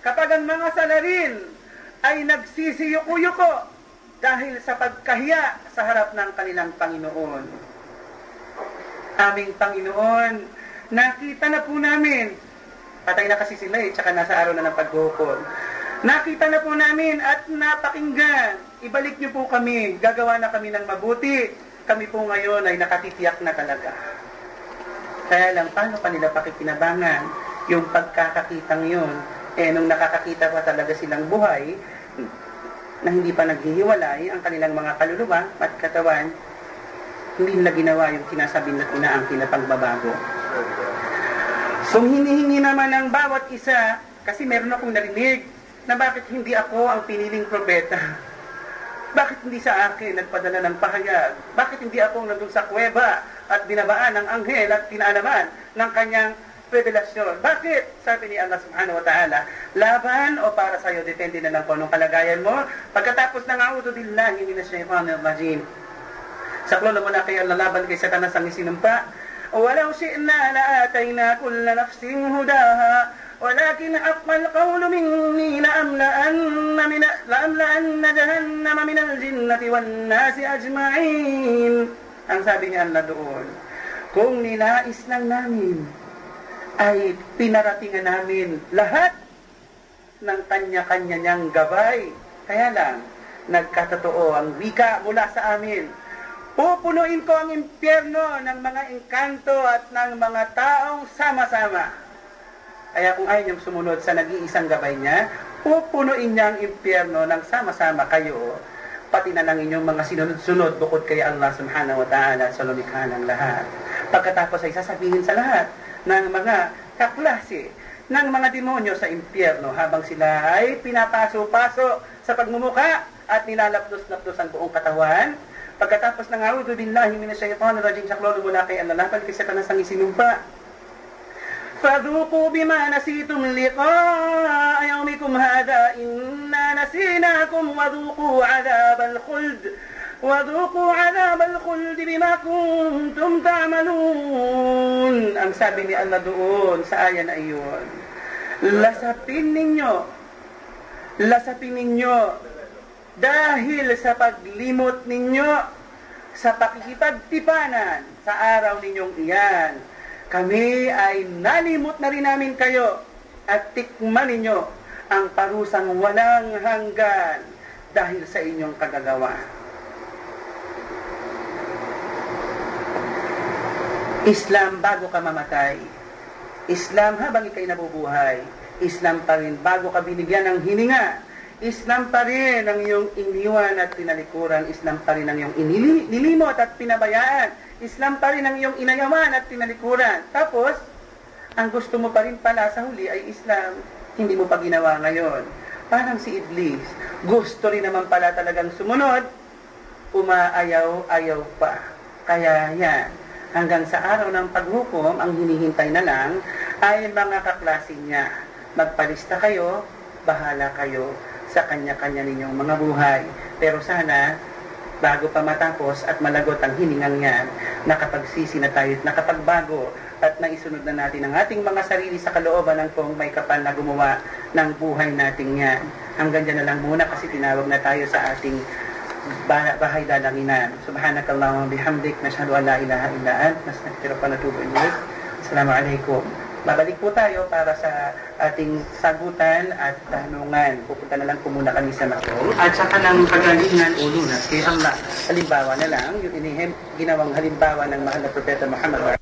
kapag ang mga salarin ay nagsisiyuko-yuko dahil sa pagkahiya sa harap ng kanilang Panginoon aming Panginoon nakita na po namin patay na kasi sila eh tsaka nasa araw na ng paghukom Nakita na po namin at napakinggan. Ibalik niyo po kami. Gagawa na kami ng mabuti. Kami po ngayon ay nakatitiyak na talaga. Kaya lang, paano pa nila pakikinabangan yung pagkakakitang yun? Eh, nung nakakakita pa talaga silang buhay, na hindi pa naghihiwalay ang kanilang mga kaluluwa at katawan, hindi nila ginawa yung sinasabi na inaangkin na pagbabago. So, hinihingi naman ng bawat isa, kasi meron akong narinig, na bakit hindi ako ang piniling propeta? Bakit hindi sa akin nagpadala ng pahayag? Bakit hindi ako nandun sa kuweba at binabaan ng anghel at pinaalaman ng kanyang revelasyon? Bakit? Sabi ni Allah subhanahu wa ta'ala, laban o para sa iyo, depende na lang po anong kalagayan mo. Pagkatapos ng a'udhu billahi minash shaitanir rajim. Saklolo mo na kayo lalaban kay satanas ang isinumpa. ولو شئنا لآتينا كل نفس هداها ولكن حق القول مني لأملأن, من لأملأن جهنم من الجنة والناس أجمعين ang sabi ni Allah doon kung nilais lang namin ay pinaratingan namin lahat ng kanya-kanya niyang gabay kaya lang nagkatotoo ang wika mula sa amin pupunuin ko ang impyerno ng mga engkanto at ng mga taong sama-sama kaya kung ayaw niyang sumunod sa nag-iisang gabay niya, pupunuin niya ang impyerno ng sama-sama kayo, pati na ng inyong mga sinunod-sunod bukod kay Allah subhanahu wa ta'ala sa lumikha ng lahat. Pagkatapos ay sasabihin sa lahat ng mga kaklase ng mga demonyo sa impyerno habang sila ay pinapaso-paso sa pagmumuka at nilalapdos-lapdos ang buong katawan. Pagkatapos ng a'udhu billahi minasyaitanir rajim saklolo mula kay Allah, lapan kasi tanasang isinumpa فذوقوا بما نسيتم لقاء يومكم هذا إنا نسيناكم وذوقوا عذاب الخلد وذوقوا عذاب الخلد بما كنتم تعملون ang sabi ni Allah doon sa aya na iyon lasapin ninyo lasapin ninyo dahil sa paglimot ninyo sa pakikipagtipanan sa araw ninyong iyan kami ay nalimot na rin namin kayo at tikman ninyo ang parusang walang hanggan dahil sa inyong kagagawa. Islam bago ka mamatay. Islam habang ikay nabubuhay. Islam pa rin bago ka binigyan ng hininga. Islam pa rin ang iyong iniwan at tinalikuran. Islam pa rin ang iyong inilimot at pinabayaan Islam pa rin ang iyong inayaman at tinalikuran. Tapos, ang gusto mo pa rin pala sa huli ay Islam. Hindi mo pa ginawa ngayon. Parang si Iblis. Gusto rin naman pala talagang sumunod. Umaayaw-ayaw pa. Kaya yan, hanggang sa araw ng paghukom, ang hinihintay na lang ay mga kaklase niya. Magpalista kayo, bahala kayo sa kanya-kanya ninyong mga buhay. Pero sana, bago pa matapos at malagot ang hiningang yan, nakapagsisi na tayo at nakapagbago at naisunod na natin ang ating mga sarili sa kalooban ng pong may kapal na gumawa ng buhay nating yan. Hanggang dyan na lang muna kasi tinawag na tayo sa ating bahay dalanginan. Subhanakallahumma bihamdik, nashhadu an la ilaha illa ant, nastaghfiruka wa natubu ilayk. Assalamualaikum. Babalik po tayo para sa ating sagutan at tanungan. Pupunta na lang po muna kami sa Macau. At saka ng kagalingan o lunas kay Allah. Halimbawa na lang, yung inihim, ginawang halimbawa ng mahal na Propeta Muhammad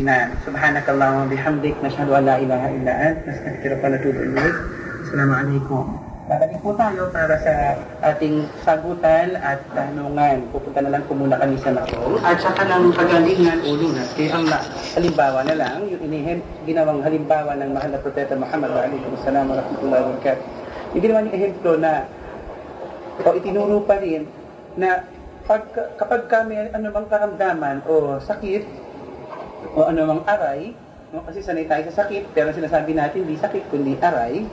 na subhanakallahumma bihamdik nashhadu an la ilaha illa ant nastaghfiruka wa natubu ilayk. Assalamu alaikum. Babalik po tayo para sa ating sagutan at tanungan. Pupunta na lang po muna kami sa Macau. At saka ng kagalingan o lunas kay Allah. Halimbawa na lang, yung inihim, ginawang halimbawa ng mahal na Propeta Muhammad wa alaikum salam wa rahmatullahi wa barakatuh. Yung ginawa niyang ehemplo na o itinuro pa rin na pag, kapag kami anumang karamdaman o sakit o anumang aray, No? Kasi sanay tayo sa sakit, pero sinasabi natin, hindi sakit, kundi aray.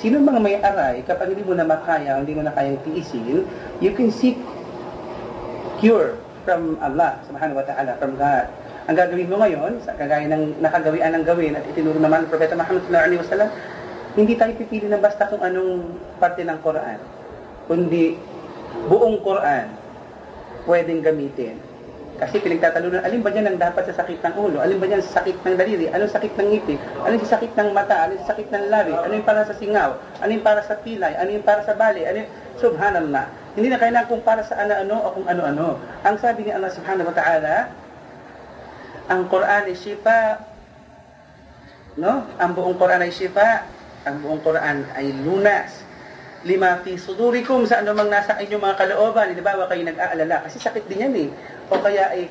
Sino mga may aray, kapag hindi mo na makaya, hindi mo na kayang tiisin, you can seek cure from Allah, subhanahu wa ta'ala, from God. Ang gagawin mo ngayon, sa kagaya ng nakagawian ng gawin at itinuro naman ng Propeta Muhammad sallallahu alaihi wasallam, hindi tayo pipili ng basta kung anong parte ng Quran, kundi buong Quran pwedeng gamitin. Kasi pinagtatalunan, alin ba dyan ang dapat sa sakit ng ulo? Alin ba dyan sa sakit ng daliri? Anong sakit ng ngipin? Ano yung sakit ng mata? Ano yung sakit ng labi? Ano yung para sa singaw? Ano yung para sa pilay? Ano yung para sa bali? Ano yung... Subhanallah. Hindi na kailangan kung para sa ano-ano o kung ano-ano. Ang sabi ni Allah subhanahu wa ta'ala, ang Quran ay shifa. No? Ang buong Quran ay shifa. Ang buong Quran ay lunas lima fi sudurikum sa anumang nasa inyong mga kalooban. Di ba, kayo nag-aalala? Kasi sakit din yan eh. O kaya ay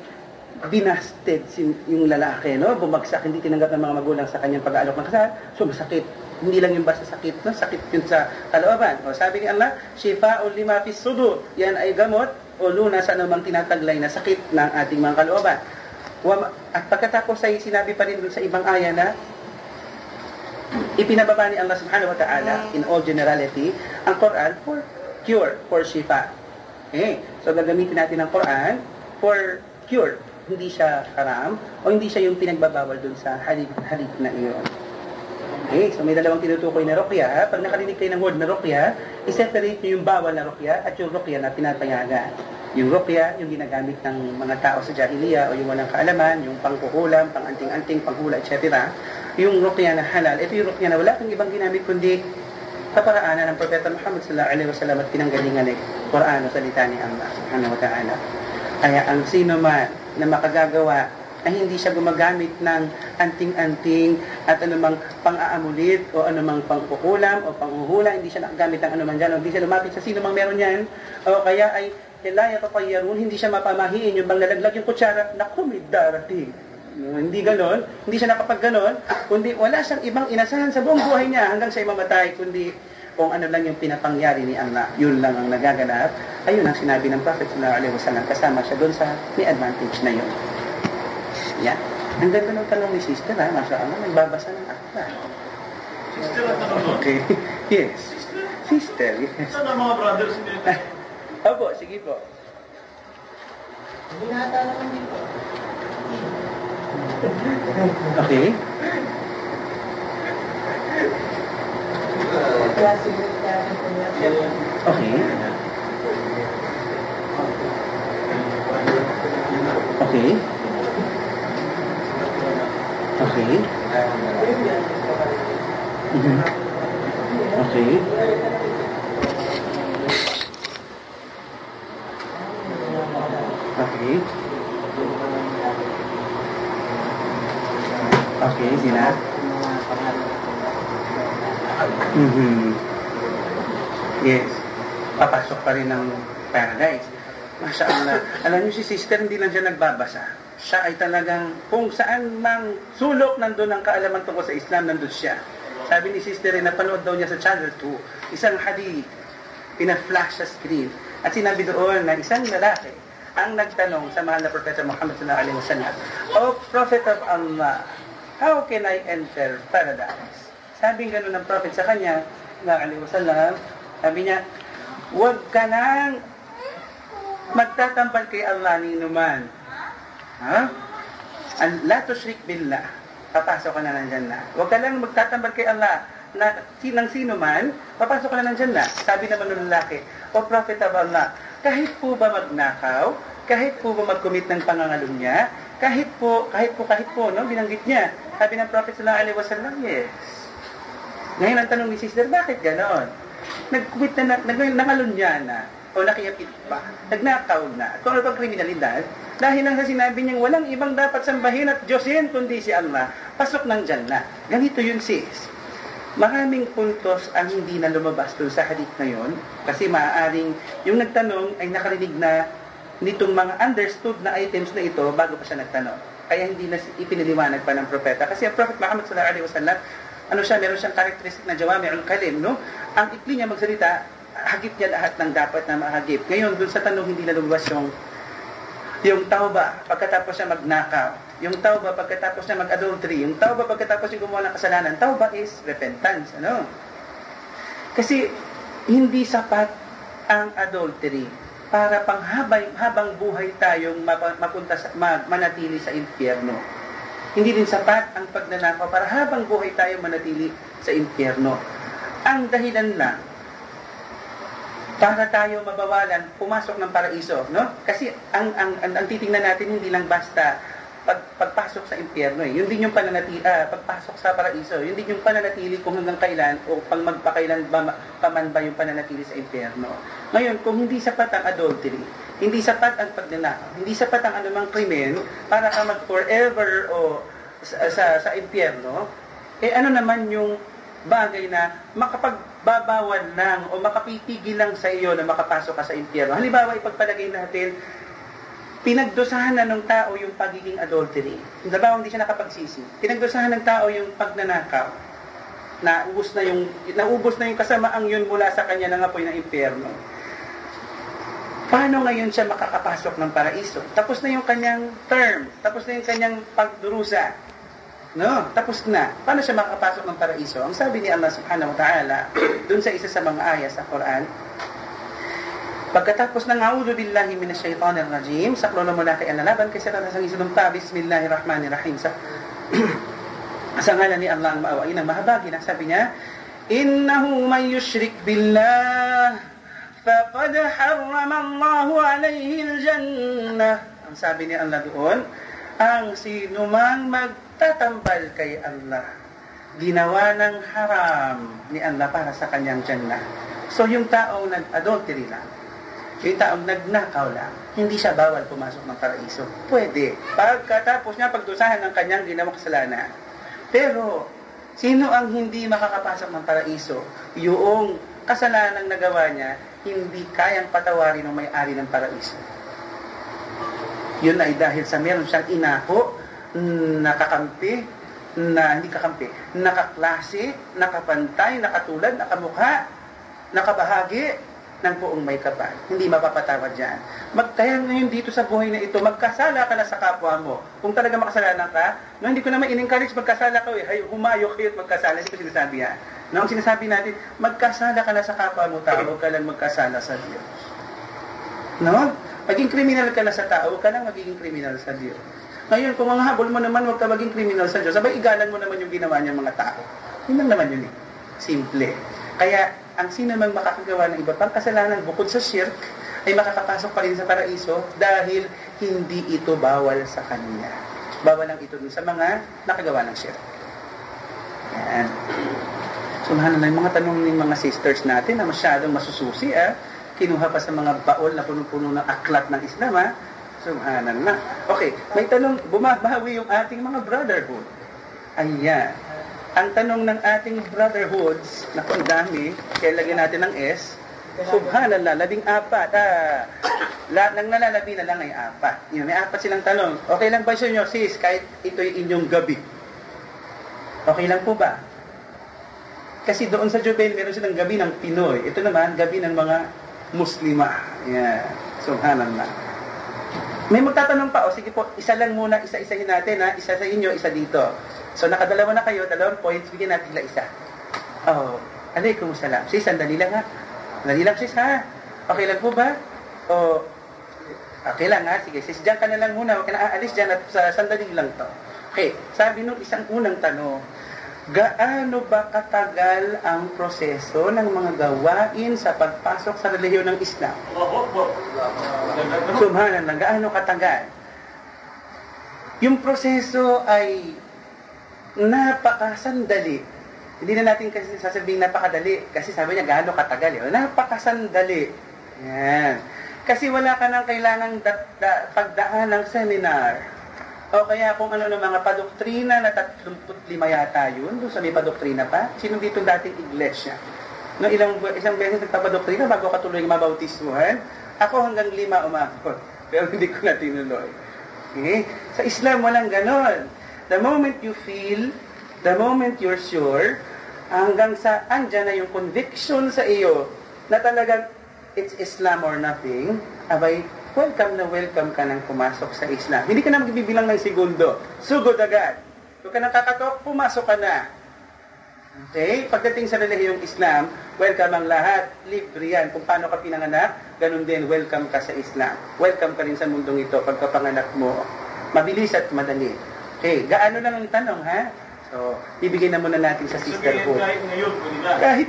binasted si, yung lalaki, no? Bumagsak, hindi tinanggap ng mga magulang sa kanyang pag-aalok ng kasal. So, masakit. Hindi lang yung basta sakit, no? Sakit yun sa kalooban. O sabi ni Allah, Shifa'ul lima fi sudur. Yan ay gamot o luna sa anumang tinataglay na sakit ng ating mga kalooban. At pagkatapos ay sinabi pa rin sa ibang aya na ipinababa ni Allah subhanahu wa ta'ala in all generality ang Quran for cure, for shifa. Okay? So gagamitin natin ang Quran for cure. Hindi siya haram o hindi siya yung pinagbabawal dun sa halip, halip na iyon. Okay, so may dalawang tinutukoy na rukya. Pag nakarinig kayo ng word na rukya, i-separate nyo yung bawal na rukya at yung rukya na pinapayagan. Yung rukya, yung ginagamit ng mga tao sa jahiliya o yung walang kaalaman, yung pangkukulam, pang-anting-anting, panghula, etc yung ruqya na halal, ito yung ruqya na wala kang ibang ginamit kundi kaparaanan ng Propeta Muhammad sallallahu alaihi wasallam at pinanggalingan ng Quran o salita ni Allah subhanahu wa ta'ala. Kaya ang sino man na makagagawa ay hindi siya gumagamit ng anting-anting at anumang pang-aamulit o anumang pangkukulam o panghuhula, hindi siya nakagamit ng anumang dyan, hindi siya lumapit sa sino mang meron yan, o kaya ay kaya tatayarun, hindi siya mapamahiin, yung bang lalaglag yung kutsara, naku, may darating. Hindi ganon, hindi siya nakapag ganon, kundi wala siyang ibang inasahan sa buong buhay niya hanggang siya mamatay, kundi kung ano lang yung pinapangyari ni Allah, yun lang ang nagaganap, ayun ang sinabi ng Prophet sallallahu alaihi wasallam, kasama siya doon sa may advantage na yun. Yan. Ang ganda ng tanong ni sister, ha? Masya Allah, nagbabasa ng akta.
Sister ang tanong mo?
Okay. yes. Sister, yes.
Saan ang mga brothers nito?
Opo, sige po.
Binata naman dito.
Okay. Okay. Okay. Okay. Mhm. Okay. Okay. Okay, sina? Mhm. Yes. Papasok pa rin ng paradise. Masya Allah. Alam niyo si sister, hindi lang siya nagbabasa. Siya ay talagang, kung saan mang sulok nandun ang kaalaman tungkol sa Islam, nandun siya. Sabi ni sister, napanood daw niya sa channel 2, isang hadith, pina-flash sa screen. At sinabi doon na isang lalaki ang nagtanong sa mahal na Propeta Muhammad sallallahu alaihi wasallam, O Prophet of Allah, how can I enter paradise? Sabi gano'n ng Prophet sa kanya, sallallahu alaihi wasallam, sabi niya, huwag ka nang magtatampal kay Allah ni numan. Ha? An la tushrik billah. Papasok ka na ng Jannah. Huwag ka lang magtatambal kay Allah na sinang sino man, papasok ka na ng Jannah. Sabi naman ng lalaki, O Prophet of Allah, kahit po ba magnakaw, kahit po ba mag-commit ng pangangalunya, kahit po, kahit po, kahit po, no, binanggit niya. Sabi ng Prophet sallallahu alaihi wasallam, yes. Ngayon ang tanong ni sister, bakit ganon? Nag-commit na, nag nangalunya na, o nakiyapit pa, nagnakaw na, kung ano pang kriminalidad, dahil lang sa sinabi niyang walang ibang dapat sambahin at Diyosin kundi si Allah, pasok ng Jannah. Ganito yun sis. Maraming puntos ang hindi na lumabas dun sa hadith na yun, kasi maaaring yung nagtanong ay nakarinig na nitong mga understood na items na ito bago pa siya nagtanong. Kaya hindi na ipiniliwanag pa ng propeta. Kasi ang Prophet Muhammad sallallahu alaihi wasallam, ano siya, meron siyang characteristic na jawami'ul kalim, no? Ang ikli niya magsalita, hagip niya lahat ng dapat na mahagip. Ngayon, dun sa tanong hindi na lumabas yung Yung tauba, pagkatapos siya magnakaw. Yung tauba, pagkatapos siya mag-adultery. Yung tauba, pagkatapos siya gumawa ng kasalanan. Tauba is repentance. Ano? Kasi hindi sapat ang adultery para pang habang, buhay tayong mapunta sa, ma- manatili sa impyerno. Hindi din sapat ang pagnanakaw para habang buhay tayo manatili sa impyerno. Ang dahilan lang para tayo mabawalan, pumasok ng paraiso, no? Kasi ang ang ang, ang titingnan natin hindi lang basta pag, pagpasok sa impyerno eh. Yun din yung pananatili, ah, pagpasok sa paraiso. Yun din yung pananatili kung hanggang kailan o pang magpakailan ba, pa man ba yung pananatili sa impyerno. Ngayon, kung hindi sapat ang adultery, hindi sapat ang pagnanakaw, hindi sapat ang anumang krimen para ka mag forever o sa, sa, sa impyerno, eh ano naman yung bagay na makapagbabawal lang o makapipigil lang sa iyo na makapasok ka sa impyerno. Halimbawa, ipagpalagay natin, pinagdusahan na ng tao yung pagiging adultery. Halimbawa, hindi siya nakapagsisi. Pinagdusahan ng tao yung pagnanakaw. Naubos na yung naubos na yung kasamaang yun mula sa kanya ng apoy ng impyerno. Paano ngayon siya makakapasok ng paraiso? Tapos na yung kanyang term, tapos na yung kanyang pagdurusa. No, tapos na. Paano siya makakapasok ng paraiso? Ang sabi ni Allah subhanahu wa ta'ala, dun sa isa sa mga ayah sa Quran, Pagkatapos ng A'udhu billahi minash shaitanir rajim, saklolo mula kay Alalaban, kasi tatasang isulumpa, Bismillahirrahmanirrahim. Sa, sa ngalan ni Allah ang maawain ang mahabagi na sabi niya, Innahu man yushrik billah, faqad harrama Allahu alayhi al-jannah. Ang sabi ni Allah doon, ang sino man magtatambal kay Allah, ginawa ng haram ni Allah para sa kanyang jannah. So yung taong nag-adultery lang, yung taong nagnakaw lang, hindi siya bawal pumasok ng paraiso. Pwede. Pagkatapos niya pagdusahan ng kanyang ginawang kasalanan. Pero, sino ang hindi makakapasok ng paraiso? Yung kasalanan nagawa niya, hindi kayang patawarin ng may-ari ng paraiso. Yun ay dahil sa meron siyang inako, nakakampi, na hindi kakampi, nakaklase, nakapantay, nakatulad, nakamukha, nakabahagi, ng buong may kapal. Hindi mapapatawad dyan. Mag, kaya ngayon dito sa buhay na ito, magkasala ka na sa kapwa mo. Kung talaga makasalanan ka, no, hindi ko naman in-encourage magkasala ka, eh. Humayo kayo at magkasala. Hindi ko sinasabi yan. No, ang sinasabi natin, magkasala ka na sa kapwa mo tao, huwag ka lang magkasala sa Diyos. No? Maging kriminal ka na sa tao, huwag ka lang magiging kriminal sa Diyos. Ngayon, kung ang habol mo naman, huwag ka maging kriminal sa Diyos, sabay igalan mo naman yung ginawa niya mga tao. Yun lang naman yun eh. Simple. Kaya, ang sino mang makakagawa ng iba pang kasalanan bukod sa shirk, ay makakapasok pa rin sa paraiso dahil hindi ito bawal sa kanya. Bawal lang ito sa mga nakagawa ng shirk. Yan. Subhanallah, yung mga tanong ng mga sisters natin na masyadong masususi, ah, kinuha pa sa mga baol na punong-puno ng aklat ng Islam, ah. Subhanallah. Okay, may tanong, bumabawi yung ating mga brotherhood. Ayan. Ang tanong ng ating brotherhoods, na kung dami, kaya lagyan natin ng S, Subhanallah, labing apat. Ah, lahat ng nalalabi na lang ay apat. Yun, may apat silang tanong. Okay lang ba sa inyo, sis, kahit ito'y inyong gabi? Okay lang po ba? Kasi doon sa Jubel, meron silang gabi ng Pinoy. Ito naman, gabi ng mga Muslima. Yeah. Subhanallah. May magtatanong pa, o sige po, isa lang muna, isa-isahin natin ha, isa sa inyo, isa dito. So nakadalawa na kayo, dalawang points, bigyan natin sila isa. Oh, alaikum salam. Sis, sandali lang ha. Sandali lang sis ha. Okay lang po ba? O, okay lang ha. Sige, sis, dyan ka na lang muna. Huwag ka na aalis dyan at sa sandali lang to. Okay, sabi nung isang unang tanong, gaano ba katagal ang proseso ng mga gawain sa pagpasok sa relihiyon ng Islam? Subhanallah, gaano katagal? Yung proseso ay napakasandali. Hindi na natin kasi sasabihin napakadali kasi sabi niya gaano katagal. Eh. Napakasandali. Yan. Kasi wala ka nang kailangang da- da- pagdaan ng seminar. O kaya kung ano ng mga padoktrina na 35 yata yun, doon sa may padoktrina pa. Sino dito dating iglesia? No, ilang, isang beses nagpapadoktrina bago ka tuloy mabautismuhan. Ako hanggang lima umabot. Pero hindi ko na tinuloy. Okay? Sa Islam, walang ganon. The moment you feel, the moment you're sure, hanggang sa andyan na yung conviction sa iyo na talagang it's Islam or nothing, abay, welcome na welcome ka nang pumasok sa Islam. Hindi ka na magbibilang ng segundo. Sugod agad. Kung ka nakakatok, pumasok ka na. Okay? Pagdating sa relihiyong Islam, welcome ang lahat. Libre yan. Kung paano ka pinanganak, ganun din, welcome ka sa Islam. Welcome ka rin sa mundong ito pagkapanganak mo. Mabilis at madali. Okay, gaano lang ang tanong, ha? So, ibigay na muna natin sa
Sabihin
sisterhood.
kahit ngayon.
Kahit,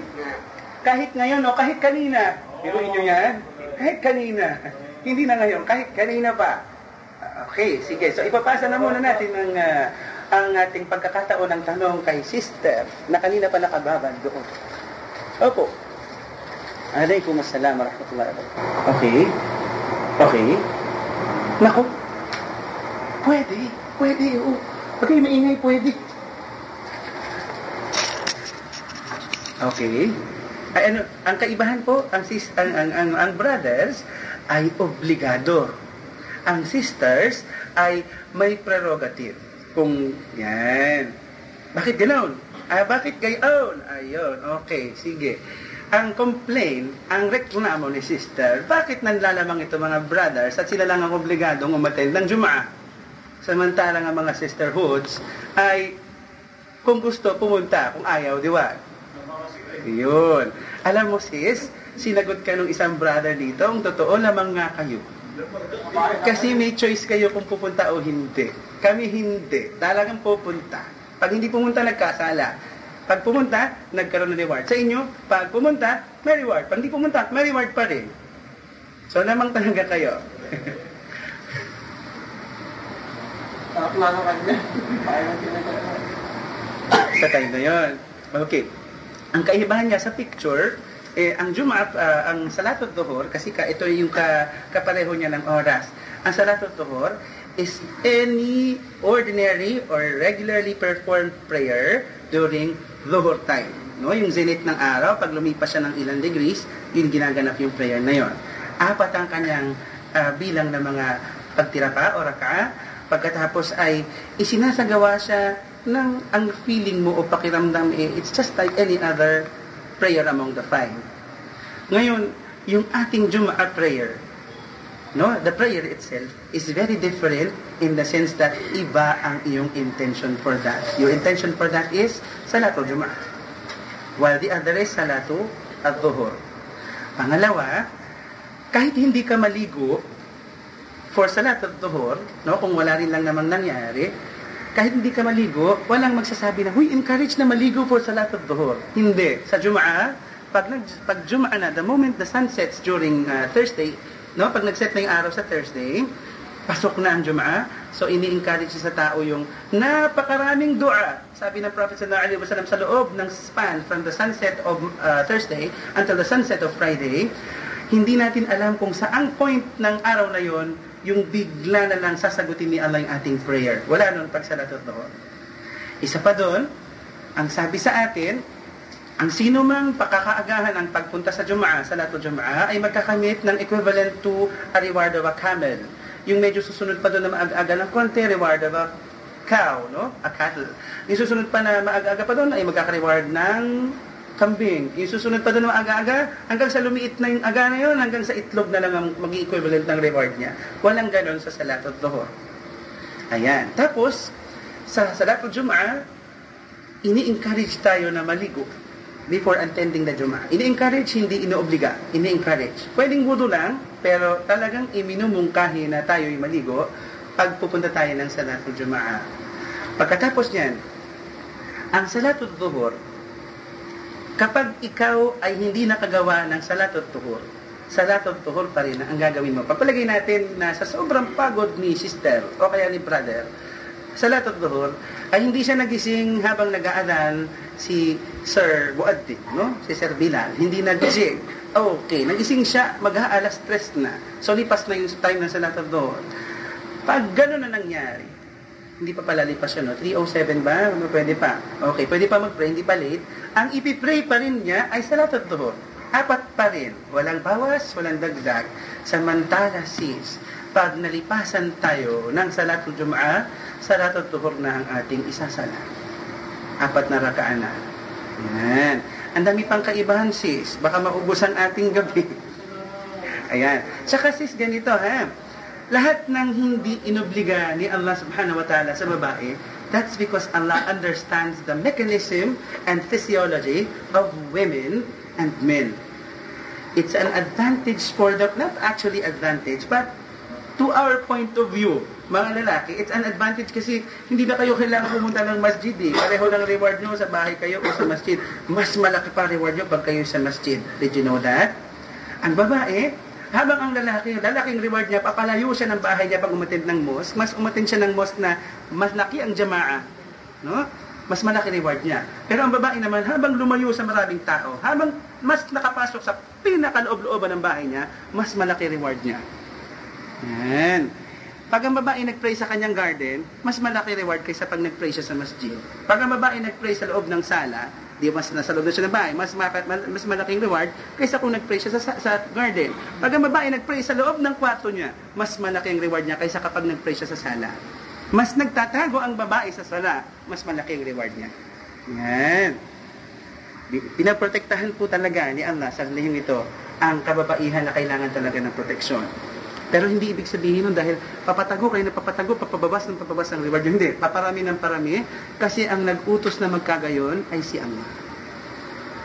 kahit ngayon o kahit kanina. Biruin nyo yan. Kahit kanina. Hindi na ngayon, kahit kanina pa. Okay, sige. So ipapasa na muna natin ang, ah, ang ating pagkakataon ng tanong kay sister na kanina pa nakababad doon. Opo. Alaykum assalam wa rahmatullahi. Okay. Okay. Nako. Pwede. Pwede. Oh. Okay, maingay. Pwede. Okay. Ay, ano, ang kaibahan po, ang, sis, ang, ang, ang, ang brothers ay obligado. Ang sisters ay may prerogative. Kung yan. Bakit ganoon? Ah, bakit gayon? Ayun, okay, sige. Ang complaint, ang reklamo ni sister, bakit nanlalamang ito mga brothers at sila lang ang obligadong umattend ng Jumaa? Samantalang ang mga sisterhoods ay kung gusto pumunta, kung ayaw, diwag. Yun. Alam mo sis, sinagot ka nung isang brother dito, ang totoo lamang nga kayo. Kasi may choice kayo kung pupunta o hindi. Kami hindi. Talagang pupunta. Pag hindi pumunta, nagkasala. Pag pumunta, nagkaroon ng reward. Sa inyo, pag pumunta, may reward. Pag hindi pumunta, may reward pa rin. So, namang talaga kayo. sa time na yon. Okay. Ang kaibahan niya sa picture, eh, ang Jumat, ah, ang Salatul Duhur, kasi ka, ito yung ka, kapareho niya ng oras. Ang Salatul Duhur is any ordinary or regularly performed prayer during Dhuhr time. No? Yung zenith ng araw, pag lumipas siya ng ilang degrees, yun ginaganap yung prayer na yon. Apat ang kanyang ah, bilang ng mga pagtirapa o raka. Pagkatapos ay isinasagawa siya ng ang feeling mo o pakiramdam eh, it's just like any other prayer among the five. Ngayon, yung ating Jum'ah prayer, no, the prayer itself is very different in the sense that iba ang iyong intention for that. Your intention for that is Salatul Jum'ah. While the other is Salatu at-Dhuhr. Pangalawa, kahit hindi ka maligo for Salatul Dhuhr, no, kung wala rin lang namang nangyari, kahit hindi ka maligo, walang magsasabi na, huy, encourage na maligo for Salatul Dhuhr. Hindi. Sa Jum'ah, pag, nag, pag Jum'ah na, the moment the sun sets during uh, Thursday, no, pag nag-set na yung araw sa Thursday, pasok na ang Jum'ah. So, ini-encourage sa tao yung napakaraming dua. Sabi ng Prophet sallallahu alaihi wasallam sa loob ng span from the sunset of uh, Thursday until the sunset of Friday, hindi natin alam kung saang point ng araw na yon yung bigla na lang sasagutin ni Allah yung ating prayer. Wala nun pag salatot doon. Isa pa doon, ang sabi sa atin, ang sino mang pakakaagahan ang pagpunta sa Jumaa, sa Lato Jumaa, ay magkakamit ng equivalent to a reward of a camel. Yung medyo susunod pa doon na maaga ng konti, reward of a cow, no? A cattle. Yung susunod pa na maaga-aga pa doon ay magkaka-reward ng kambing. Yung susunod pa doon na maaga-aga, hanggang sa lumiit na yung aga na yun, hanggang sa itlog na lang ang mag-equivalent ng reward niya. Walang ganon sa Salatot Dhuhr. Ayan. Tapos, sa Salatot Jum'ah, ini-encourage tayo na maligo before attending the Jum'ah. Ini-encourage, hindi inoobliga. Ini-encourage. Pwedeng wudu lang, pero talagang iminumungkahi na tayo'y maligo pag pupunta tayo ng Salatul Jum'ah. Pagkatapos niyan, ang Salatul Dhuhr, kapag ikaw ay hindi nakagawa ng Salatul Dhuhr, Salatul Dhuhr pa rin ang gagawin mo. Papalagay natin na sa sobrang pagod ni sister o kaya ni brother, Salatul Dhuhr, ay hindi siya nagising habang nag-aadan si Sir Buaddi, no? Si Sir Bilal. Hindi nagising. Okay, nagising siya mag-aalas stress na. So, lipas na yung time ng Salatul Dhuhr. Pag gano'n na nangyari, hindi pa pala lipas yun, no? 307 ba? Ano, pwede pa. Okay, pwede pa mag-pray, hindi pa late. Ang ipipray pa rin niya ay Salatul Dhuhr. Apat pa rin. Walang bawas, walang dagdag. Samantala sis, pag nalipasan tayo ng Salatul Jum'ah, Salatul Dhuhr na ang ating isasala. Apat na rakaan na. Yan. Ang dami pang kaibahan sis. Baka maubos ang ating gabi. Ayan. Tsaka sis, ganito ha. Lahat ng hindi inobliga ni Allah subhanahu wa ta'ala sa babae, that's because Allah understands the mechanism and physiology of women and men. It's an advantage for the, not actually advantage, but to our point of view, mga lalaki, it's an advantage kasi hindi na kayo kailangan pumunta ng masjid eh. Pareho ng reward nyo sa bahay kayo o sa masjid. Mas malaki pa reward nyo pag kayo sa masjid. Did you know that? Ang babae, habang ang lalaki, lalaking reward niya, papalayo siya ng bahay niya pag umatid ng mosque, mas umatid siya ng mosque na mas laki ang jamaa. No? Mas malaki reward niya. Pero ang babae naman, habang lumayo sa maraming tao, habang mas nakapasok sa pinakaloob-looban ng bahay niya, mas malaki reward niya. Yan. Pag ang babae nag-pray sa kanyang garden, mas malaki reward kaysa pag nag-pray siya sa masjid. Pag ang babae nag-pray sa loob ng sala, di mas nasa loob na siya ng bahay, mas, maka, mas malaking reward kaysa kung nag-pray siya sa, sa, garden. Pag ang babae nag-pray sa loob ng kwarto niya, mas malaking reward niya kaysa kapag nag-pray siya sa sala. Mas nagtatago ang babae sa sala, mas malaking reward niya. Yan. Pinaprotektahan po talaga ni Allah sa lihim ito ang kababaihan na kailangan talaga ng proteksyon. Pero hindi ibig sabihin nun dahil papatago kayo na papatago, papababas ng papabas ang reward. Hindi, paparami ng parami kasi ang nag-utos na magkagayon ay si Allah.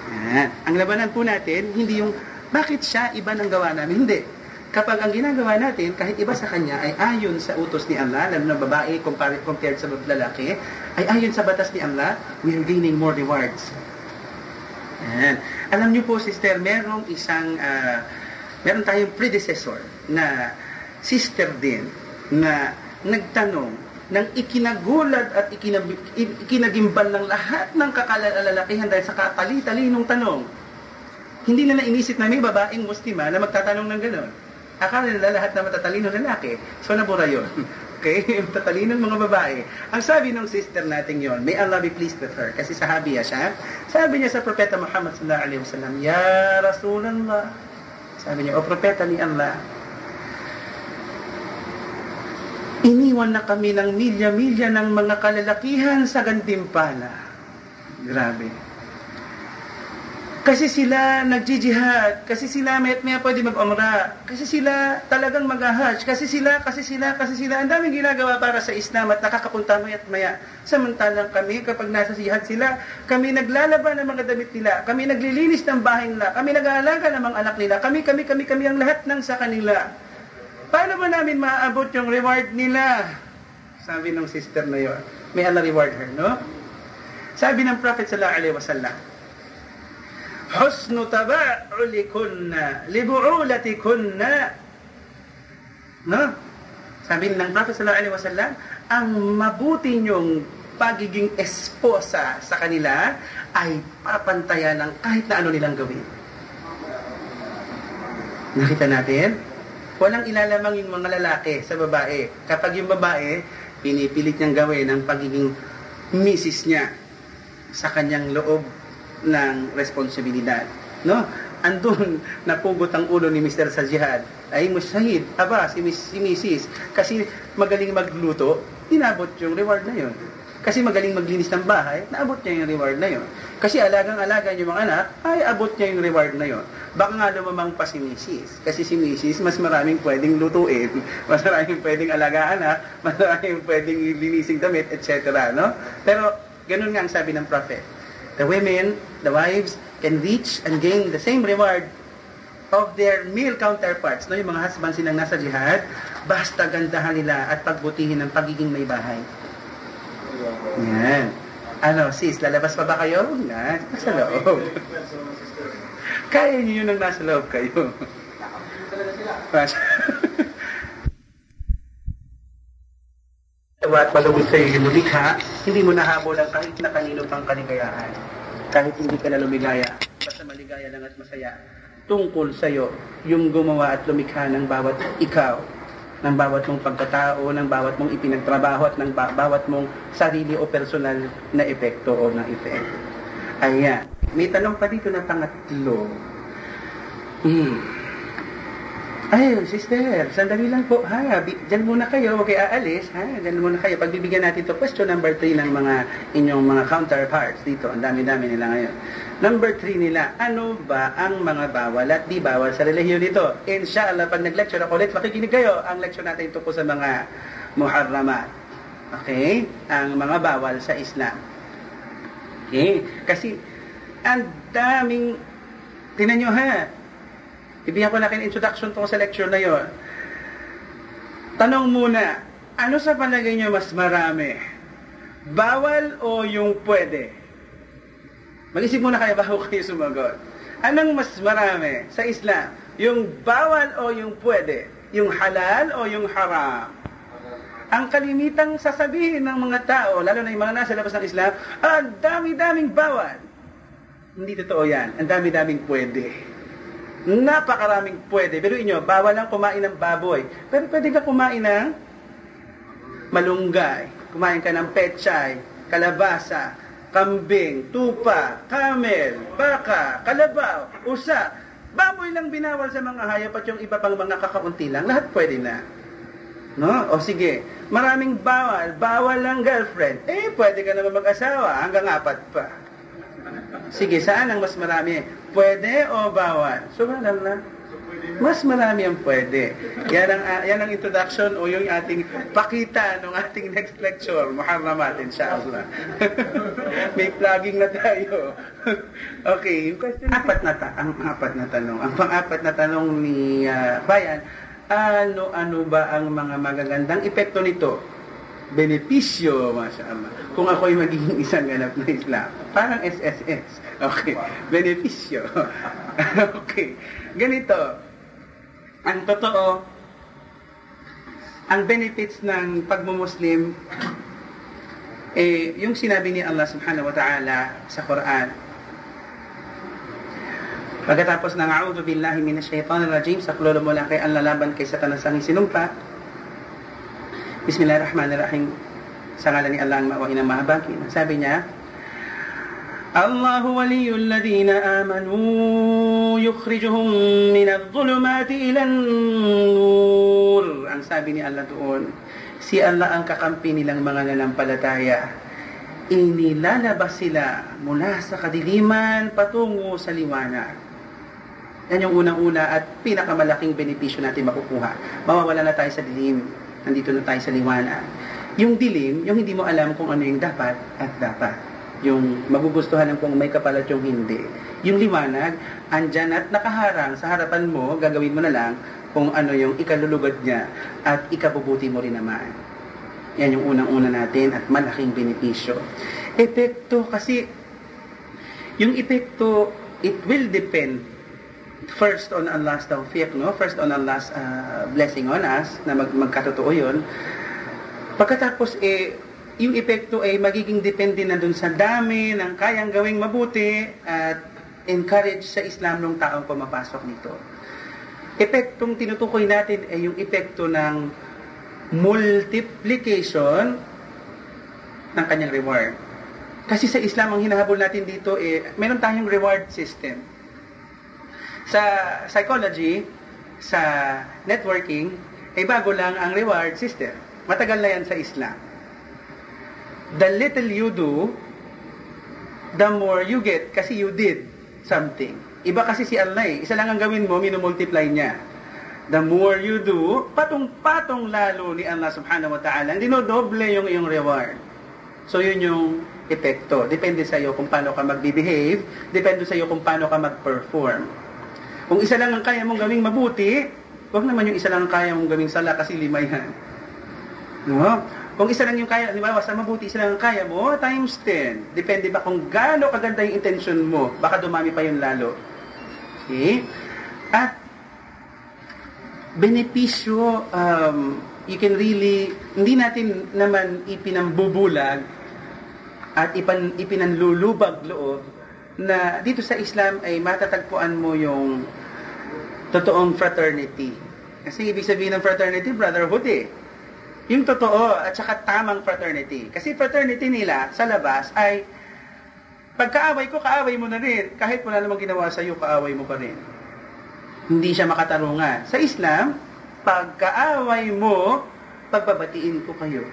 Yan. Ang labanan po natin, hindi yung bakit siya iba ng gawa namin. Hindi. Kapag ang ginagawa natin, kahit iba sa kanya, ay ayon sa utos ni Allah, lalo na babae compared, compared sa lalaki, ay ayon sa batas ni Allah, we are gaining more rewards. Yan. Alam niyo po, sister, merong isang uh, meron tayong predecessor na sister din na nagtanong ng ikinagulat at ikinab, ikinagimbal ng lahat ng kakalalakihan dahil sa katali-talinong tanong. Hindi na nainisip na may babaeng muslima na magtatanong ng gano'n. Akala nila lahat na matatalinong lalaki. So nabura yun. Okay? Matatalinong mga babae. Ang sabi ng sister natin yon, may Allah be pleased with her. Kasi sahabiya siya. Sabi niya sa Propeta Muhammad sallallahu alaihi wasallam, Ya Rasulullah, sabi niya, o propeta ni Allah, iniwan na kami ng milya-milya ng mga kalalakihan sa gantimpala. Grabe. Kasi sila nagjijihad, kasi sila may may pwede mag-umra, kasi sila talagang mag-hajj, kasi sila, kasi sila, kasi sila, ang daming ginagawa para sa Islam at nakakapunta maya at maya. Samantalang kami, kapag nasa jihad sila, kami naglalaban ng mga damit nila, kami naglilinis ng bahay nila, kami nag-aalaga ng mga anak nila, kami, kami, kami, kami ang lahat ng sa kanila. Paano ba namin maaabot yung reward nila? Sabi ng sister na yon. May Allah reward her, no? Sabi ng Prophet sallallahu alaihi wasallam, husnu taba'ulikunna libu'ulatikunna no sabi ng Prophet sallallahu alaihi wasallam ang mabuti niyong pagiging esposa sa kanila ay papantayan ng kahit na ano nilang gawin nakita natin walang ilalamang yung mga lalaki sa babae kapag yung babae pinipilit niyang gawin ang pagiging misis niya sa kanyang loob ng responsibilidad. No? Andun napugot ang ulo ni Mr. sa jihad. Ay, mushahid, aba, si, si Mrs. Kasi magaling magluto, inabot yung reward na yon. Kasi magaling maglinis ng bahay, naabot niya yung reward na yon. Kasi alagang-alaga yung mga anak, ay abot niya yung reward na yon. Baka nga lumamang pa si Mrs. Kasi si Mrs. mas maraming pwedeng lutuin, mas maraming pwedeng alagaan, ha? mas maraming pwedeng linising damit, etc. No? Pero ganun nga ang sabi ng prophet the women, the wives, can reach and gain the same reward of their male counterparts, no, yung mga husbands silang nasa jihad, basta gandahan nila at pagbutihin ng pagiging may bahay. Yan. Ano, sis, lalabas pa ba kayo? Na, nasa loob. Kaya niyo yun ang nasa loob kayo. at malugod sa iyo lumikha, hindi mo nahabol ang kahit na kanino pang kaligayahan. Kahit hindi ka na lumigaya, basta maligaya lang at masaya. Tungkol sa iyo, yung gumawa at lumikha ng bawat ikaw, ng bawat mong pagkatao, ng bawat mong ipinagtrabaho at ng ba- bawat mong sarili o personal na epekto o ng effect. Ayan. May tanong pa dito na pangatlo. Hmm. Ay, sister, sandali lang po. Ha, dyan muna kayo, huwag kayo aalis. Ha, dyan muna kayo. Pagbibigyan natin to question number 3 ng mga inyong mga counterparts dito. Ang dami-dami nila ngayon. Number three nila, ano ba ang mga bawal at di bawal sa relihiyon nito? Inshallah, pag nag-lecture ako ulit, makikinig kayo. Ang lecture natin tungkol sa mga muharramat. Okay? Ang mga bawal sa Islam. Okay? Kasi, ang daming, tinan nyo ha, ibigyan ko na kayo introduction to sa lecture na yon. Tanong muna, ano sa palagay nyo mas marami? Bawal o yung pwede? Mag-isip muna kayo bago kayo sumagot. Anong mas marami sa Islam? Yung bawal o yung pwede? Yung halal o yung haram? Ang kalimitang sasabihin ng mga tao, lalo na yung mga nasa labas ng Islam, ang dami-daming bawal. Hindi totoo yan. Ang dami-daming pwede. Napakaraming pwede. Pero inyo, bawal lang kumain ng baboy. Pero pwede ka kumain ng malunggay. Kumain ka ng pechay, kalabasa, kambing, tupa, camel, baka, kalabaw, usa. Baboy lang binawal sa mga hayop at yung iba pang mga kakaunti lang. Lahat pwede na. No? O sige, maraming bawal. Bawal lang girlfriend. Eh, pwede ka naman mag-asawa hanggang apat pa. Sige, saan ang mas marami? Pwede o bawal? So, na. Mas marami ang pwede. Yan ang, uh, yan ang introduction o yung ating pakita ng ating next lecture, Muharramat, inshallah. May plugging na tayo. okay, yung question, apat na ta ang apat na tanong. Ang pang-apat na tanong ni uh, Bayan, ano-ano ba ang mga magagandang epekto nito? Benepisyo, masya Allah. Kung ako'y magiging isang ganap na Islam. Parang SSS. Okay. Benepisyo. okay. Ganito. Ang totoo, ang benefits ng pagmumuslim, eh, yung sinabi ni Allah subhanahu wa ta'ala sa Quran, Pagkatapos ng a'udhu billahi minash shaitanir rajim, sa klulo mula kay ang lalaban kay satanas ang sinumpa. Bismillahirrahmanirrahim. Sa ngalan ni Allah ang mawain ang mahabaki. Sabi niya, الله ولي الذين آمنوا يخرجهم من الظلمات إلى النور ang sabi ni Allah doon si Allah ang kakampi nilang mga nanampalataya inilalabas sila mula sa kadiliman patungo sa liwanag yan yung unang-una at pinakamalaking benepisyo natin makukuha mawawala na tayo sa dilim nandito na tayo sa liwanag yung dilim, yung hindi mo alam kung ano yung dapat at dapat yung magugustuhan ng kung may kapalat yung hindi. Yung liwanag, andyan at nakaharang sa harapan mo, gagawin mo na lang kung ano yung ikalulugad niya at ikabubuti mo rin naman. Yan yung unang-una natin at malaking benepisyo. Epekto kasi, yung epekto, it will depend first on Allah's tawfiq, no? First on Allah's uh, blessing on us, na mag magkatotoo yun. Pagkatapos, eh, yung epekto ay magiging depende na dun sa dami ng kayang gawing mabuti at encourage sa Islam ng taong pumapasok nito. Epektong tinutukoy natin ay yung epekto ng multiplication ng kanyang reward. Kasi sa Islam, ang hinahabol natin dito, eh, meron tayong reward system. Sa psychology, sa networking, ay bago lang ang reward system. Matagal na yan sa Islam the little you do, the more you get kasi you did something. Iba kasi si Allah eh. Isa lang ang gawin mo, minumultiply niya. The more you do, patong-patong lalo ni Allah subhanahu wa ta'ala. Hindi no doble yung iyong reward. So yun yung epekto. Depende sa iyo kung paano ka mag-behave, depende sa iyo kung paano ka mag-perform. Kung isa lang ang kaya mong gawing mabuti, wag naman yung isa lang ang kaya mong gawing sala kasi lima yan. No? Kung isa lang yung kaya, di ba, basta mabuti isa lang ang kaya mo, times 10. Depende ba kung gaano kaganda yung intention mo, baka dumami pa yung lalo. Okay? At, benepisyo, um, you can really, hindi natin naman ipinambubulag at ipan, ipinanlulubag loob na dito sa Islam ay matatagpuan mo yung totoong fraternity. Kasi ibig sabihin ng fraternity, brotherhood eh yung totoo at saka tamang fraternity. Kasi fraternity nila sa labas ay pagkaaway ko, kaaway mo na rin. Kahit wala namang ginawa sa iyo, kaaway mo pa rin. Hindi siya makatarungan. Sa Islam, pagkaaway mo, pagbabatiin ko kayo.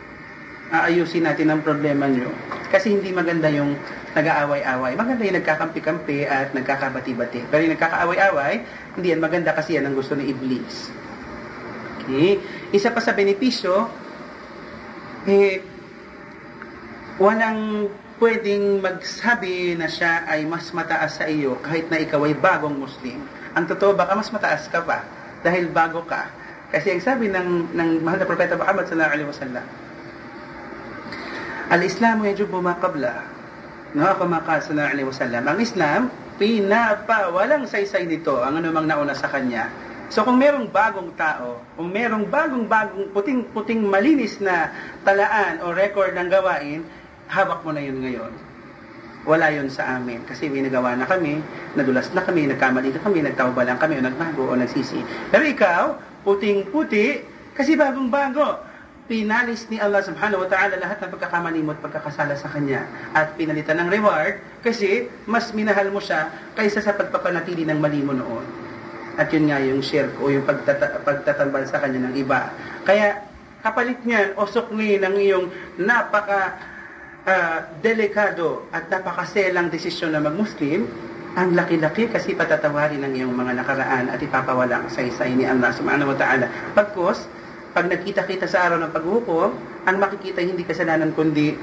Aayusin natin ang problema nyo. Kasi hindi maganda yung nag-aaway-away. Maganda yung nagkakampi-kampi at nagkakabati-bati. Pero yung nagkakaaway-away, hindi yan maganda kasi yan ang gusto ni Iblis. Okay? Isa pa sa benepisyo, eh, walang pwedeng magsabi na siya ay mas mataas sa iyo kahit na ikaw ay bagong Muslim. Ang totoo, baka mas mataas ka pa dahil bago ka. Kasi ang sabi ng, ng mahal na propeta Muhammad sallallahu alaihi wasallam, Al-Islam yajubu ma qabla. No, ako maka sallallahu alaihi wasallam. Ang Islam, pinapa, walang saysay nito ang anumang nauna sa kanya. So kung merong bagong tao, kung merong bagong-bagong puting-puting malinis na talaan o record ng gawain, hawak mo na yun ngayon. Wala yun sa amin. Kasi may na kami, nadulas na kami, nagkamali na kami, nagtawba lang kami, o nagbago, o nagsisi. Pero ikaw, puting-puti, kasi bagong-bago. Pinalis ni Allah subhanahu wa ta'ala lahat ng pagkakamali mo at pagkakasala sa Kanya. At pinalitan ng reward kasi mas minahal mo siya kaysa sa pagpapanatili ng mali mo noon. At yun nga yung shirk o yung pagtata- pagtatambal sa Kanya ng iba. Kaya kapalit niyan, usok ngayon ng iyong napaka ah, delikado at napakaselang desisyon na mag-Muslim, ang laki-laki kasi patatawarin ng iyong mga nakaraan at ipapawala ang saysay ni Allah subhanahu wa ta'ala. Pagkos, pag nagkita-kita sa araw ng paghukom, ang makikita hindi kasalanan kundi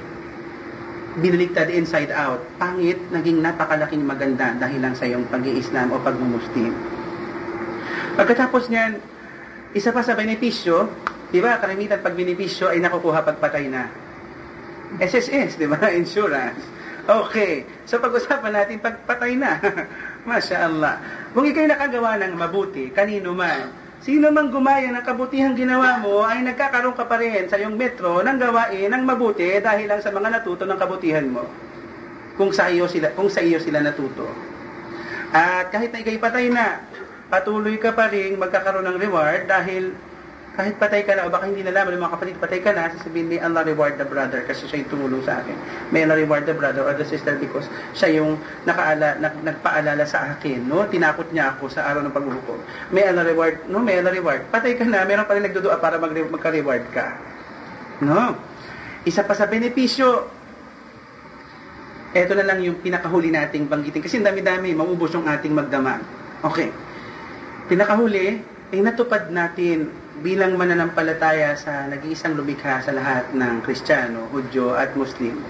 biniligtad inside out. Pangit, naging napakalaking maganda dahil lang sa iyong pag-iislam o pag-muslim. Pagkatapos niyan, isa pa sa benepisyo, di ba, karamitan pag benepisyo ay nakukuha pagpatay na. SSS, di ba? Insurance. Okay. So pag-usapan natin pagpatay na. Masya Allah. Kung ikay nakagawa ng mabuti, kanino man, sino mang gumaya ng kabutihang ginawa mo, ay nagkakaroon ka pa rin sa iyong metro ng gawain ng mabuti dahil lang sa mga natuto ng kabutihan mo. Kung sa iyo sila, kung sa iyo sila natuto. At kahit na ikay patay na, patuloy ka pa rin magkakaroon ng reward dahil kahit patay ka na o baka hindi nalaman ng mga kapatid, patay ka na, sasabihin ni Allah reward the brother kasi siya yung tumulong sa akin. May Allah reward the brother or the sister because siya yung nakaala, nag, nagpaalala sa akin, no? Tinakot niya ako sa araw ng paghuhukom. May Allah reward, no? May Allah reward. Patay ka na, meron pa rin nagdudua para mag, magka-reward ka. No? Isa pa sa benepisyo, eto na lang yung pinakahuli nating banggitin. Kasi dami-dami, maubos yung ating magdamag. Okay. Pinakahuli, ay natupad natin bilang mananampalataya sa nag-iisang lumikha sa lahat ng Kristiyano, Hudyo at Muslim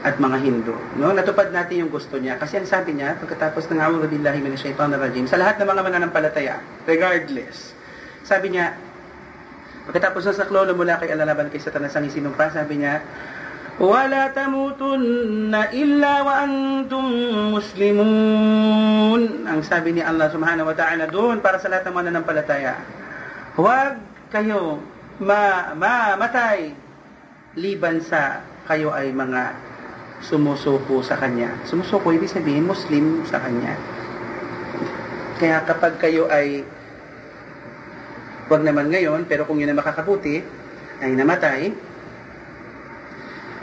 at mga Hindu. No? Natupad natin yung gusto niya. Kasi ang sabi niya, pagkatapos ng awang billahi minash shaitan rajim, sa lahat ng mga mananampalataya, regardless, sabi niya, pagkatapos ng saklolo mula kay alalaban kay Satanas ang isinumpa, sabi niya, ولا تموتن إلا وأنتم مسلمون ang sabi ni Allah subhanahu wa ta'ala doon para sa lahat ng mananampalataya huwag kayo ma mamatay liban sa kayo ay mga sumusuko sa Kanya. Sumusuko, ibig sabihin, Muslim sa Kanya. Kaya kapag kayo ay wag naman ngayon, pero kung yun ay makakabuti, ay namatay,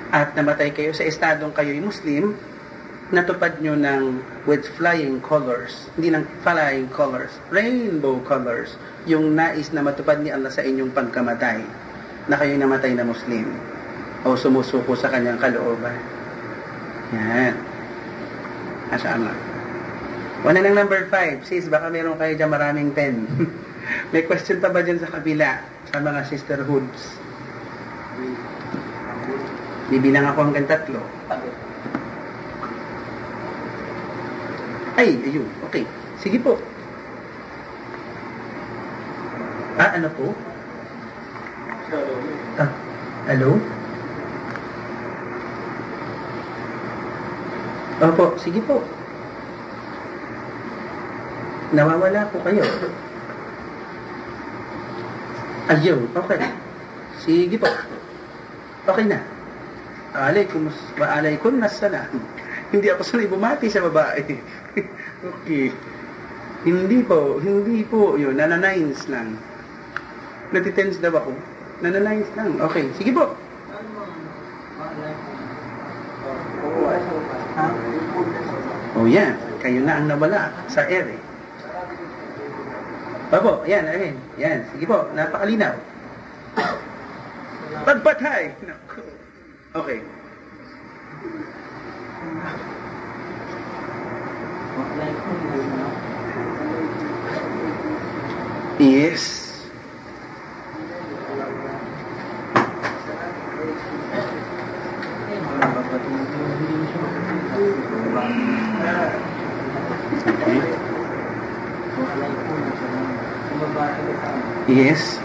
at namatay kayo sa estadong kayo'y Muslim, natupad nyo ng with flying colors. Hindi ng flying colors, rainbow colors. Yung nais na matupad ni Allah sa inyong pagkamatay na kayo'y namatay na Muslim o sumusuko sa kanyang kalooban. Yan. Masya Allah. Wala ng number 5. Sis, baka meron kayo dyan maraming pen. May question pa ba dyan sa kabila? Sa mga sisterhoods? Bibilang ako hanggang tatlo. Ay, ayun. Okay. Sige po. Ah, ano po? Ah, hello? Opo, sige po. Nawawala po kayo. Ayun, okay. Sige po. Okay na. Alaykum, wa alaykum nassalam. Hindi ako sanay bumati sa babae. okay. Hindi po, hindi po. Yun, nananines lang. Natitense daw ako. Nananines lang. Okay, sige po. Oh, yan. Kayo na ang nawala sa air eh. Opo, yan, ayan. Yan, sige po, napakalinaw. Pagpatay! Naku. Okay. Yes. Yes.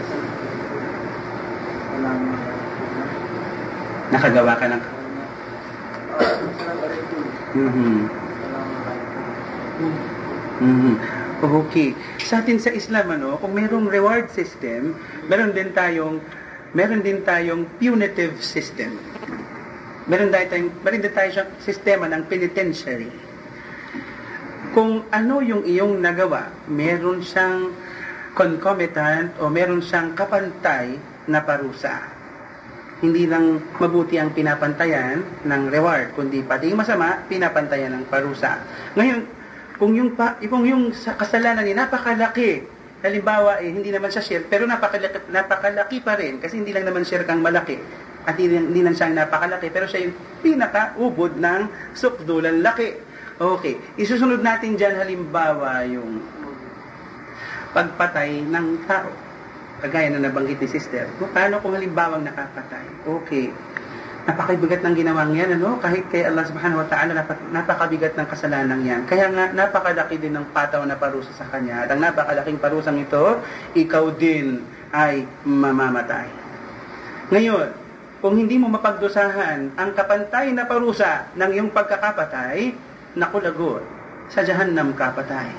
Nakagawa ka ng... Mhm. Mhm. Okay. Sa atin sa Islam, ano, kung merong reward system, meron din tayong meron din tayong punitive system. Meron din tayong, meron din tayong sistema ng penitentiary. Kung ano yung iyong nagawa, meron siyang concomitant o meron siyang kapantay na parusa. Hindi lang mabuti ang pinapantayan ng reward, kundi pati yung masama, pinapantayan ng parusa. Ngayon, kung yung, pa, kung yung sa kasalanan niya napakalaki, halimbawa eh, hindi naman siya share, pero napakalaki, napakalaki pa rin, kasi hindi lang naman share kang malaki, at hindi, hindi lang siya napakalaki, pero siya yung pinaka-ubod ng sukdulan laki. Okay, isusunod natin dyan halimbawa yung pagpatay ng tao. Kagaya na nabanggit ni sister. Paano kung halimbawa nakapatay? Okay. Napakabigat ng ginawang yan, ano? Kahit kay Allah subhanahu wa ta'ala, napak- napakabigat ng kasalanan yan. Kaya nga, napakalaki din ng pataw na parusa sa kanya. At ang napakalaking parusang ito, ikaw din ay mamamatay. Ngayon, kung hindi mo mapagdusahan ang kapantay na parusa ng iyong pagkakapatay, naku lagot, sa jahannam ka patay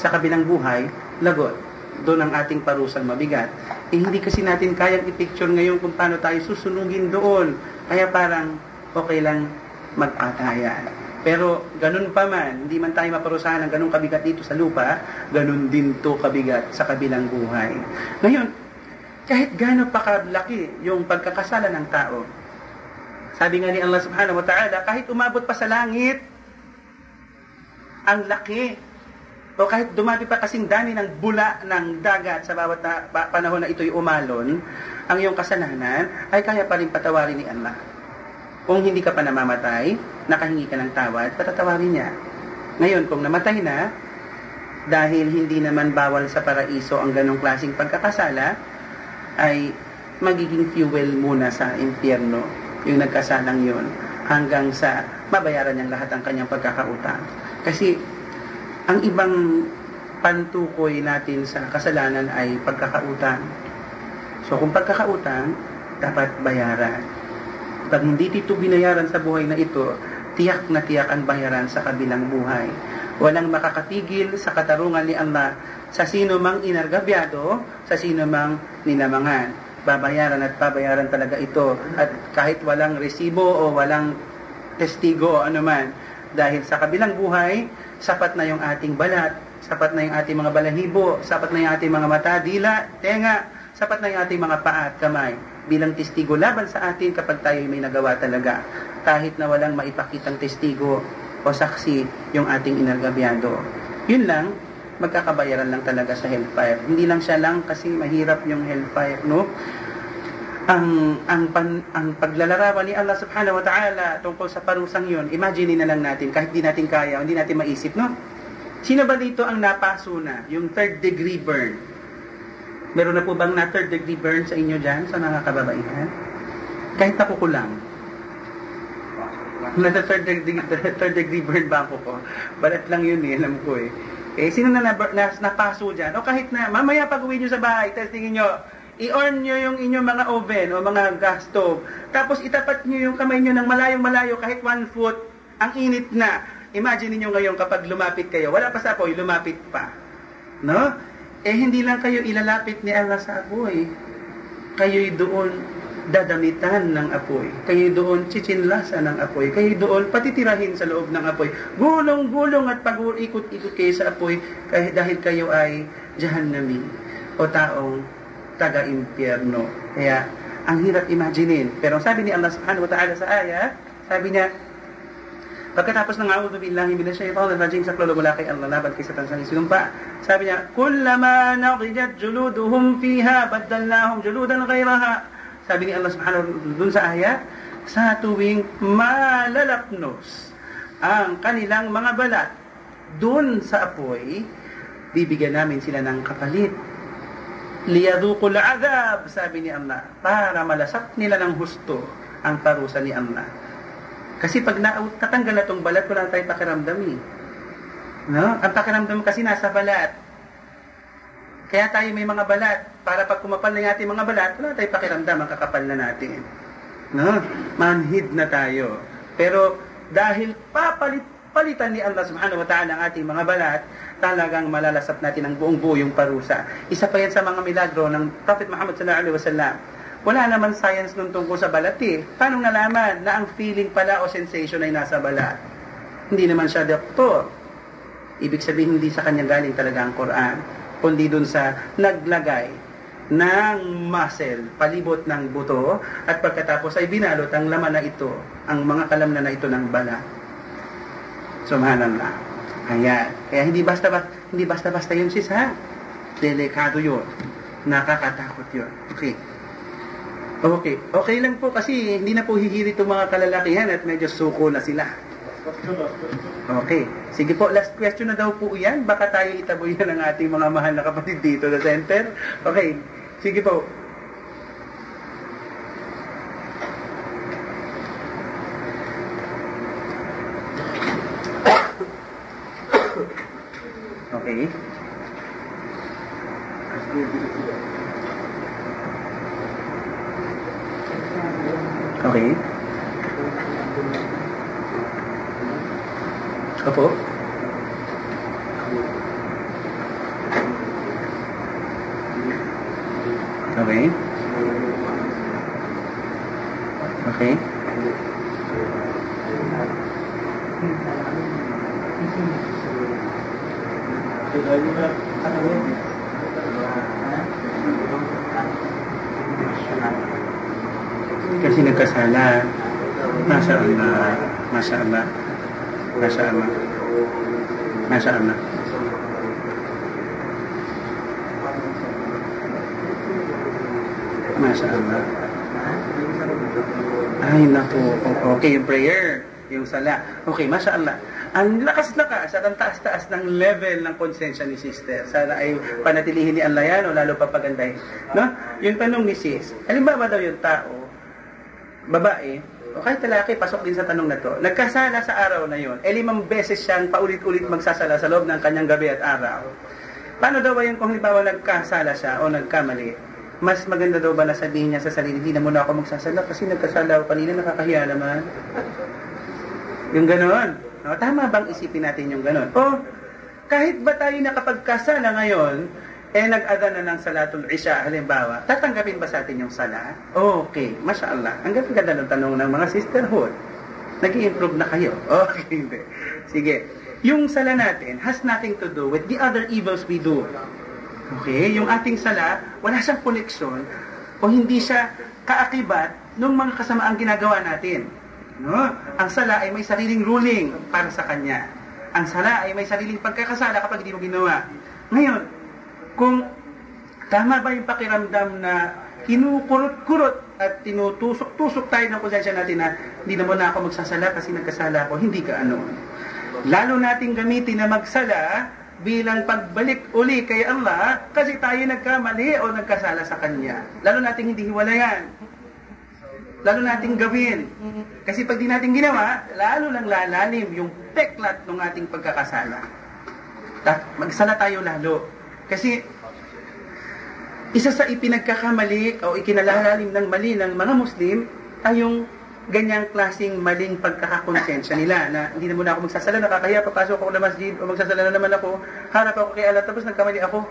sa kabilang buhay, lagot. Doon ang ating parusang mabigat. Eh, hindi kasi natin kayang i-picture ngayon kung paano tayo susunugin doon. Kaya parang okay lang magpatayan. Pero ganun pa man, hindi man tayo maparusahan ng ganun kabigat dito sa lupa, ganun din to kabigat sa kabilang buhay. Ngayon, kahit gano'n pa kalaki yung pagkakasala ng tao, sabi nga ni Allah subhanahu wa ta'ala, kahit umabot pa sa langit, ang laki o kahit dumami pa kasing dami ng bula ng dagat sa bawat na, pa, panahon na ito'y umalon, ang iyong kasalanan ay kaya pa rin patawarin ni Allah. Kung hindi ka pa namamatay, nakahingi ka ng tawad, patatawarin niya. Ngayon, kung namatay na, dahil hindi naman bawal sa paraiso ang ganong klaseng pagkakasala, ay magiging fuel muna sa impyerno, yung nagkasalang yon hanggang sa mabayaran niyang lahat ang kanyang pagkakautang. Kasi ang ibang pantukoy natin sa kasalanan ay pagkakautang. So kung pagkakautang, dapat bayaran. Pag hindi dito binayaran sa buhay na ito, tiyak na tiyak ang bayaran sa kabilang buhay. Walang makakatigil sa katarungan ni Allah sa sino mang inargabyado, sa sino mang ninamangan. Babayaran at babayaran talaga ito. At kahit walang resibo o walang testigo o anuman, dahil sa kabilang buhay, sapat na yung ating balat, sapat na yung ating mga balahibo, sapat na yung ating mga mata, dila, tenga, sapat na yung ating mga paa at kamay bilang testigo laban sa atin kapag tayo may nagawa talaga. Kahit na walang maipakitang testigo o saksi yung ating inargabyado. Yun lang, magkakabayaran lang talaga sa hellfire. Hindi lang siya lang kasi mahirap yung hellfire, no? Ang ang pan, ang paglalarawan ni Allah Subhanahu wa Ta'ala tungkol sa parusang 'yon. Imagine na lang natin kahit di natin kaya, hindi natin maisip, no? Sino ba dito ang napaso na, yung third degree burn? Meron na po bang na third degree burn sa inyo diyan sa mga kababaihan? Kahit ako ko lang. Nasa third degree, third degree burn ba ako ko? Balat lang yun eh, alam ko eh. Eh, sino na, na, na napaso dyan? O kahit na, mamaya pag uwi nyo sa bahay, testingin nyo, i-on nyo yung inyong mga oven o mga gas stove. Tapos itapat nyo yung kamay nyo ng malayong malayo kahit one foot. Ang init na. Imagine niyo ngayon kapag lumapit kayo, wala pa sa apoy, lumapit pa. No? Eh hindi lang kayo ilalapit ni Allah sa apoy. Kayo'y doon dadamitan ng apoy. Kayo doon chichinlasan ng apoy. Kayo doon patitirahin sa loob ng apoy. Gulong-gulong at pag-ikot-ikot kayo sa apoy kahit dahil kayo ay jahannami o taong taga-impyerno. Kaya, ang hirap imaginein. Pero sabi ni Allah subhanahu wa ta'ala sa aya, sabi niya, pagkatapos ng a'udhu billahi minash shaitanir rajim sa klolo mula kay Allah laban kay Satan sa sinumpa, sabi niya, kullama naqijat juluduhum fiha, baddalnahum juludan ghayraha. Sabi ni Allah subhanahu wa dun sa aya, sa tuwing malalapnos ang kanilang mga balat dun sa apoy, bibigyan namin sila ng kapalit. Liyadukul adab, sabi ni Allah, para malasap nila ng husto ang parusa ni Allah. Kasi pag na, tatanggal na itong balat, wala tayong pakiramdam eh. No? Ang pakiramdam kasi nasa balat. Kaya tayo may mga balat. Para pag kumapal na ating mga balat, wala tayong pakiramdam, ang kakapal na natin. No? Manhid na tayo. Pero dahil papalit palitan ni Allah subhanahu wa ta'ala ang ating mga balat, talagang malalasap natin ang buong buo parusa. Isa pa yan sa mga milagro ng Prophet Muhammad sallallahu alaihi wasallam. Wala naman science nun tungkol sa balat eh. Paano nalaman na ang feeling pala o sensation ay nasa balat? Hindi naman siya doktor. Ibig sabihin, hindi sa kanya galing talaga ang Quran, kundi dun sa naglagay ng muscle, palibot ng buto, at pagkatapos ay binalot ang laman na ito, ang mga kalamnan na ito ng balat. Subhanallah. Ayan. Kaya hindi basta basta hindi basta basta yun sis ha. Delikado yun. Nakakatakot yun. Okay. Okay. Okay lang po kasi hindi na po hihirit itong mga kalalakihan at medyo suko na sila. Okay. Sige po, last question na daw po yan. Baka tayo itaboy na ng ating mga mahal na kapatid dito sa center. Okay. Sige po. Okay. Okay. Opo. Okay. Okay. Kasi nagkasala. Masya Allah. Masya Allah. Masya Allah. Masya Allah. Masya Allah. Ay, naku. O- Okay, yung prayer. Yung sala. Okay, Masya Allah. Ang lakas-lakas at ang taas-taas ng level ng konsensya ni sister. Sana ay panatilihin ni Allah yan o lalo papagandahin. No? Yung tanong ni sis, halimbawa daw yung tao, babae, o kahit lalaki, pasok din sa tanong na to, nagkasala sa araw na yon, eh limang beses siyang paulit-ulit magsasala sa loob ng kanyang gabi at araw. Paano daw ba yun kung halimbawa nagkasala siya o nagkamali? Mas maganda daw ba na sabihin niya sa sarili, hindi na muna ako magsasala kasi nagkasala ako kanina, nakakahiya naman. Yung ganon. No, tama bang isipin natin yung ganon? O, kahit ba tayo nakapagkasala ngayon, eh nag-adhan na ng salatul isya, halimbawa, tatanggapin ba sa atin yung sala? Okay, masya Allah. Ang ganda ng tanong ng mga sisterhood. nag improve na kayo. Okay, hindi. Sige. Yung sala natin has nothing to do with the other evils we do. Okay? Yung ating sala, wala siyang koneksyon o hindi siya kaakibat ng mga kasamaang ginagawa natin. No? Ang sala ay may sariling ruling para sa kanya. Ang sala ay may sariling pagkakasala kapag hindi mo ginawa. Ngayon, kung tama ba yung pakiramdam na kinukurot-kurot at tinutusok-tusok tayo ng konsensya natin na hindi na muna ako magsasala kasi nagkasala ako, hindi ka ano. Lalo nating gamitin na magsala bilang pagbalik uli kay Allah kasi tayo nagkamali o nagkasala sa Kanya. Lalo nating hindi hiwalayan. Lalo nating gawin. Kasi pag di natin ginawa, lalo lang lalalim yung teklat ng ating pagkakasala. Magsala tayo lalo. Kasi isa sa ipinagkakamali o ikinalalalim ng mali ng mga Muslim ay yung ganyang klasing maling pagkakakonsensya nila na hindi na muna ako magsasala, nakakaya, papasok ako na masjid o magsasala na naman ako, harap ako kay Allah, tapos nagkamali ako.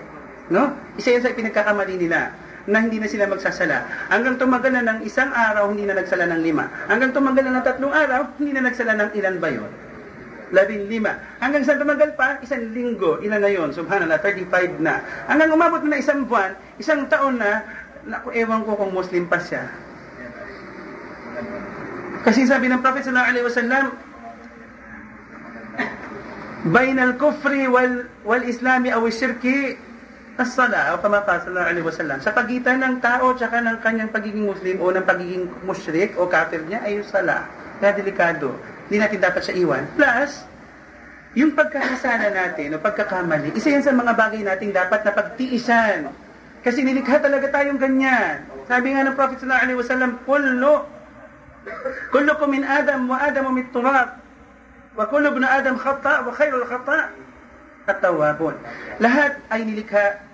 No? Isa yan sa ipinagkakamali nila na hindi na sila magsasala. Hanggang tumagal na ng isang araw, hindi na nagsala ng lima. Hanggang tumagal na ng tatlong araw, hindi na nagsala ng ilan ba yun? Labing lima. Hanggang sa tumagal pa, isang linggo, ilan na yon Subhanallah, 35 na. Hanggang umabot na isang buwan, isang taon na, naku, ewan ko kung Muslim pa siya. Kasi sabi ng Prophet sallallahu alaihi wasallam, bain al-kufri wal wal islami aw shirki as-sala o kama qala sallallahu alaihi wasallam sa pagitan ng tao at ng kanyang pagiging muslim o ng pagiging mushrik o kafir niya ay yung sala. Kaya delikado. Hindi natin dapat siya iwan. Plus, yung pagkakasala natin o pagkakamali, isa yan sa mga bagay nating dapat na pagtiisan. Kasi nilikha talaga tayong ganyan. Sabi nga ng Prophet sallallahu alaihi wasallam, kullu kullukum min Adam wa Adam min turab wa kullu ibn Adam khata wa khairul khata at-tawwabun. Lahat ay nilikha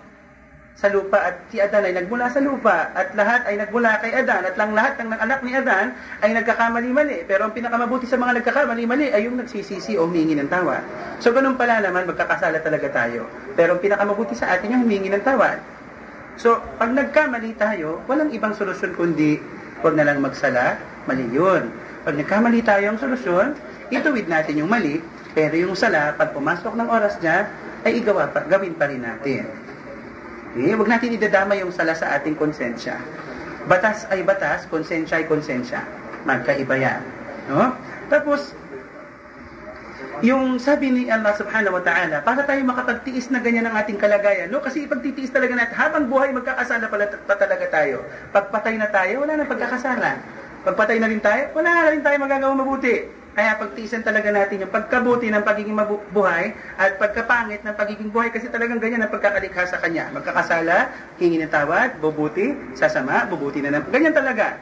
sa lupa at si Adan ay nagmula sa lupa at lahat ay nagmula kay Adan at lang lahat ng anak ni Adan ay nagkakamali-mali. Pero ang pinakamabuti sa mga nagkakamali-mali ay yung nagsisisi o humingi ng tawad. So ganun pala naman, magkakasala talaga tayo. Pero ang pinakamabuti sa atin yung humingi ng tawad. So, pag nagkamali tayo, walang ibang solusyon kundi huwag na lang magsala, mali yun. Pag nagkamali tayo ang solusyon, ituwid natin yung mali, pero yung sala, pag pumasok ng oras niya, ay igawa pa, gawin pa rin natin. Eh, huwag natin idadama yung sala sa ating konsensya. Batas ay batas, konsensya ay konsensya. Magkaiba yan. No? Tapos, yung sabi ni Allah subhanahu wa ta'ala, para tayo makapagtiis na ganyan ang ating kalagayan. No? Kasi ipagtitiis talaga natin, habang buhay magkakasala pala pa talaga tayo. Pagpatay na tayo, wala na pagkakasala. Pagpatay na rin tayo, wala na rin tayo magagawa mabuti. Kaya pagtiisan talaga natin yung pagkabuti ng pagiging mabu- buhay at pagkapangit ng pagiging buhay kasi talagang ganyan ang pagkakalikha sa kanya. Magkakasala, hingi ng tawad, bubuti, sasama, bubuti na naman. Ganyan talaga.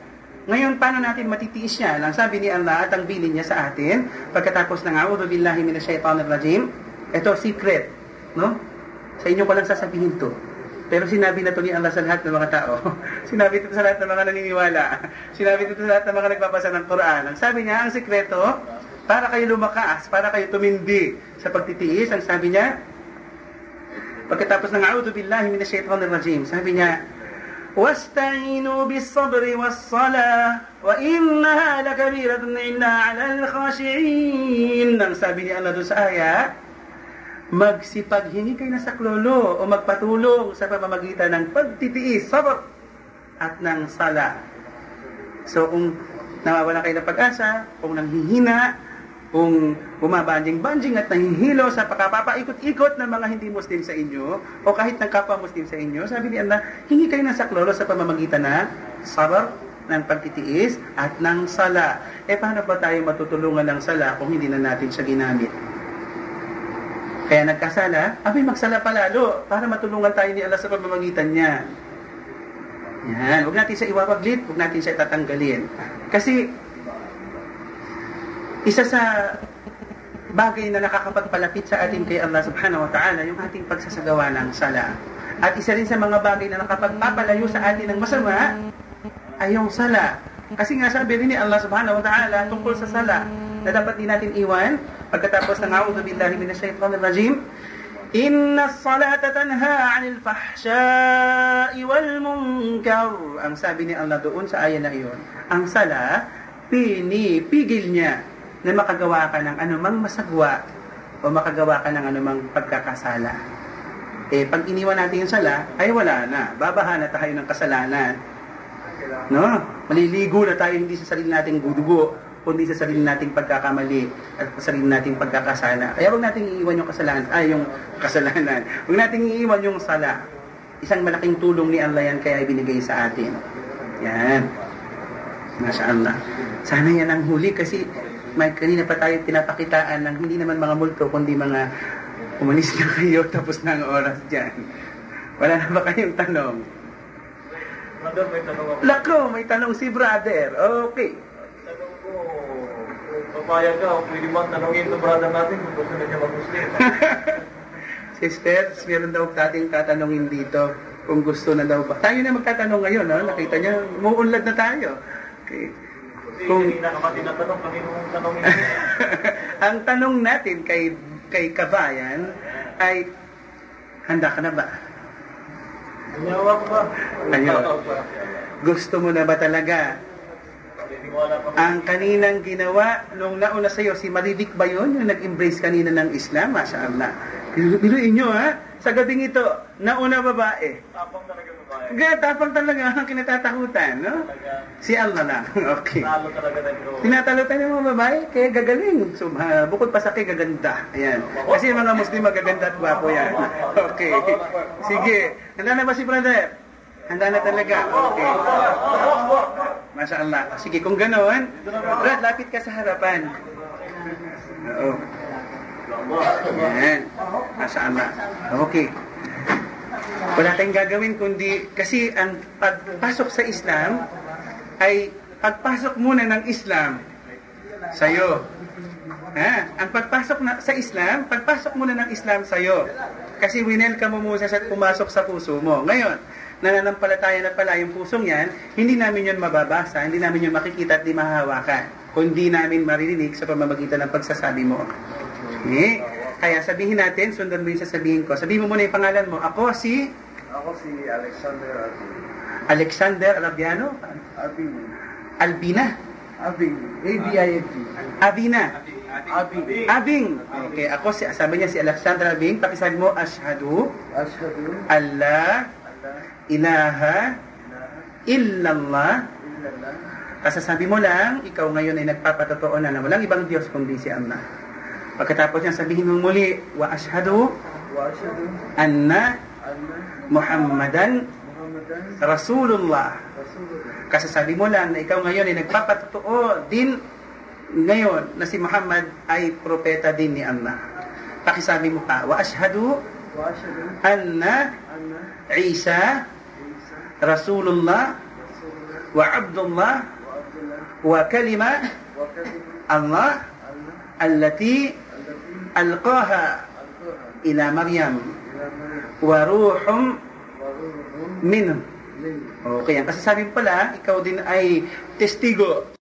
Ngayon, paano natin matitiis niya? Lang sabi ni Allah at ang bilin niya sa atin, pagkatapos ng A'udhu Billahi Minash Shaitanir Rajim, ito, secret. No? Sa inyo ko lang sasabihin to. Pero sinabi na to ni Allah sa lahat ng mga tao. sinabi ito sa lahat ng mga naniniwala. Sinabi ito sa lahat ng mga nagbabasa ng Quran. Ang sabi niya, ang sikreto, para kayo lumakas, para kayo tumindi sa pagtitiis, ang sabi niya, pagkatapos ng A'udhu Billahi Minash Shaitanir Rajim, sabi niya, واستعينوا بالصبر والصلاة وإنها لكبيرة إلا على الخاشعين Ang sabi ni Allah doon sa aya, magsipaghingi kayo na saklolo o magpatulong sa pamamagitan ng pagtitiis, sabr, at ng sala. So kung nawawala kayo ng pag-asa, kung nanghihina, kung bumabanjing-banjing at nahihilo sa pagkapapaikot-ikot ng mga hindi Muslim sa inyo, o kahit ng kapwa Muslim sa inyo, sabi ni Allah, hingi kayo ng saklolo sa pamamagitan ng sabr, ng pagtitiis, at ng sala. Eh paano ba tayo matutulungan ng sala kung hindi na natin siya ginamit? Kaya nagkasala, abay magsala pa lalo para matulungan tayo ni Allah sa pamamagitan niya. Yan, huwag natin siya iwawaglit, huwag natin siya tatanggalin. Kasi, isa sa bagay na nakakapagpalapit sa atin kay Allah subhanahu wa ta'ala, yung ating pagsasagawa ng sala. At isa rin sa mga bagay na nakapagpapalayo sa atin ng masama, ay yung sala. Kasi nga sabi rin ni Allah subhanahu wa ta'ala tungkol sa sala, na dapat din natin iwan, pagkatapos ng A'udhu Billahi Minash Shaitanir Rajim, Inna salata tanha 'anil fahsya'i wal munkar. Ang sabi ni Allah doon sa aya na iyon, ang sala pinipigil niya na makagawa ka ng anumang masagwa o makagawa ka ng anumang pagkakasala. Eh, pag iniwan natin yung sala, ay wala na. Babaha na tayo ng kasalanan. No? Maliligo na tayo hindi sa sarili nating gudugo, kundi sa sarili nating pagkakamali at sa sarili nating pagkakasala. Kaya wag nating iiwan yung kasalanan, ay yung kasalanan. Wag nating iiwan yung sala. Isang malaking tulong ni Allah yan kaya ibinigay sa atin. Yan. Masya Allah. Sana yan ang huli kasi may kanina pa tayo pinapakitaan ng hindi naman mga multo kundi mga umalis na kayo tapos na ang oras dyan. Wala na ba kayong tanong?
Brother, may tanong ako.
Lako, may tanong si brother. Okay.
Tanong ko, kung papayag ka, pwede ba tanongin ito brother natin kung gusto na siya mag-Muslim.
Sisters, meron daw dating tatanungin dito kung gusto na daw ba. Tayo na magtatanong ngayon, no? nakita niya, umuunlad na tayo. Okay.
Kasi
Kung-
kanina ka tinatanong, kanino mong tanongin.
Ang tanong natin kay kay Kabayan ay, handa ka na ba?
Ba?
Ayun. Gusto mo na ba talaga? Ang kaninang ginawa nung nauna sa'yo, si Marivic ba yun? Yung nag-embrace kanina ng Islam? Masya Allah. Biruin nyo ha, sa gabing ito, nauna babae.
Tapang talaga babae.
Kaya tapang talaga ang kinatatakutan, no? Si Allah lang. Okay.
talo talaga ng bro.
Tinatalutan ng mga babae, kaya gagaling. So, ah, bukod pa sa kay gaganda. Ayan. Kasi yung mga Muslim magaganda at gwapo yan. Okay. Sige. Handa na ba si brother? Handa na talaga. Okay. Masya Allah. Sige, kung ganoon, Brad, lapit ka sa harapan. Oo. Yan. Masya Allah. Okay. Wala tayong gagawin kundi, kasi ang pagpasok sa Islam ay pagpasok muna ng Islam sa'yo. Ha? Ang pagpasok na, sa Islam, pagpasok muna ng Islam sa'yo. Kasi winelcome mo muna sa pumasok sa puso mo. Ngayon, nananampalataya na pala yung pusong yan, hindi namin yun mababasa, hindi namin yun makikita at di mahahawakan. Kundi namin maririnig sa pamamagitan ng pagsasabi mo. Eh, kaya sabihin natin, sundan mo yung sasabihin ko. Sabihin mo muna yung pangalan mo. Ako si
Ako si Alexander Abing.
Alexander Arabiano
Abing.
Albina.
Abing. A-B-I-N-G.
Avina.
Abing.
Abing. Okay, ako si sabi niya si Alexander Abing. Pakisabi mo ashhadu
Ashhadu
alla
alla
ilaha illallah.
illallah
Kasasabi mo lang, ikaw ngayon ay nagpapatotoo na na walang ibang Diyos kundi si Allah. Pagkatapos niya sabihin mo muli, wa ashhadu anna Muhammadan Rasulullah.
Rasulullah.
Kasasabi mo lang na ikaw ngayon ay nagpapatotoo din ngayon na si Muhammad ay propeta din ni Allah. Pakisabi mo pa, wa ashhadu anna Isa Rasulullah wa Abdullah
wa
kalima Allah allati ruhum
wa ruhum
minhu.
min
Okay, ang kasasabi mo pala, ikaw din ay testigo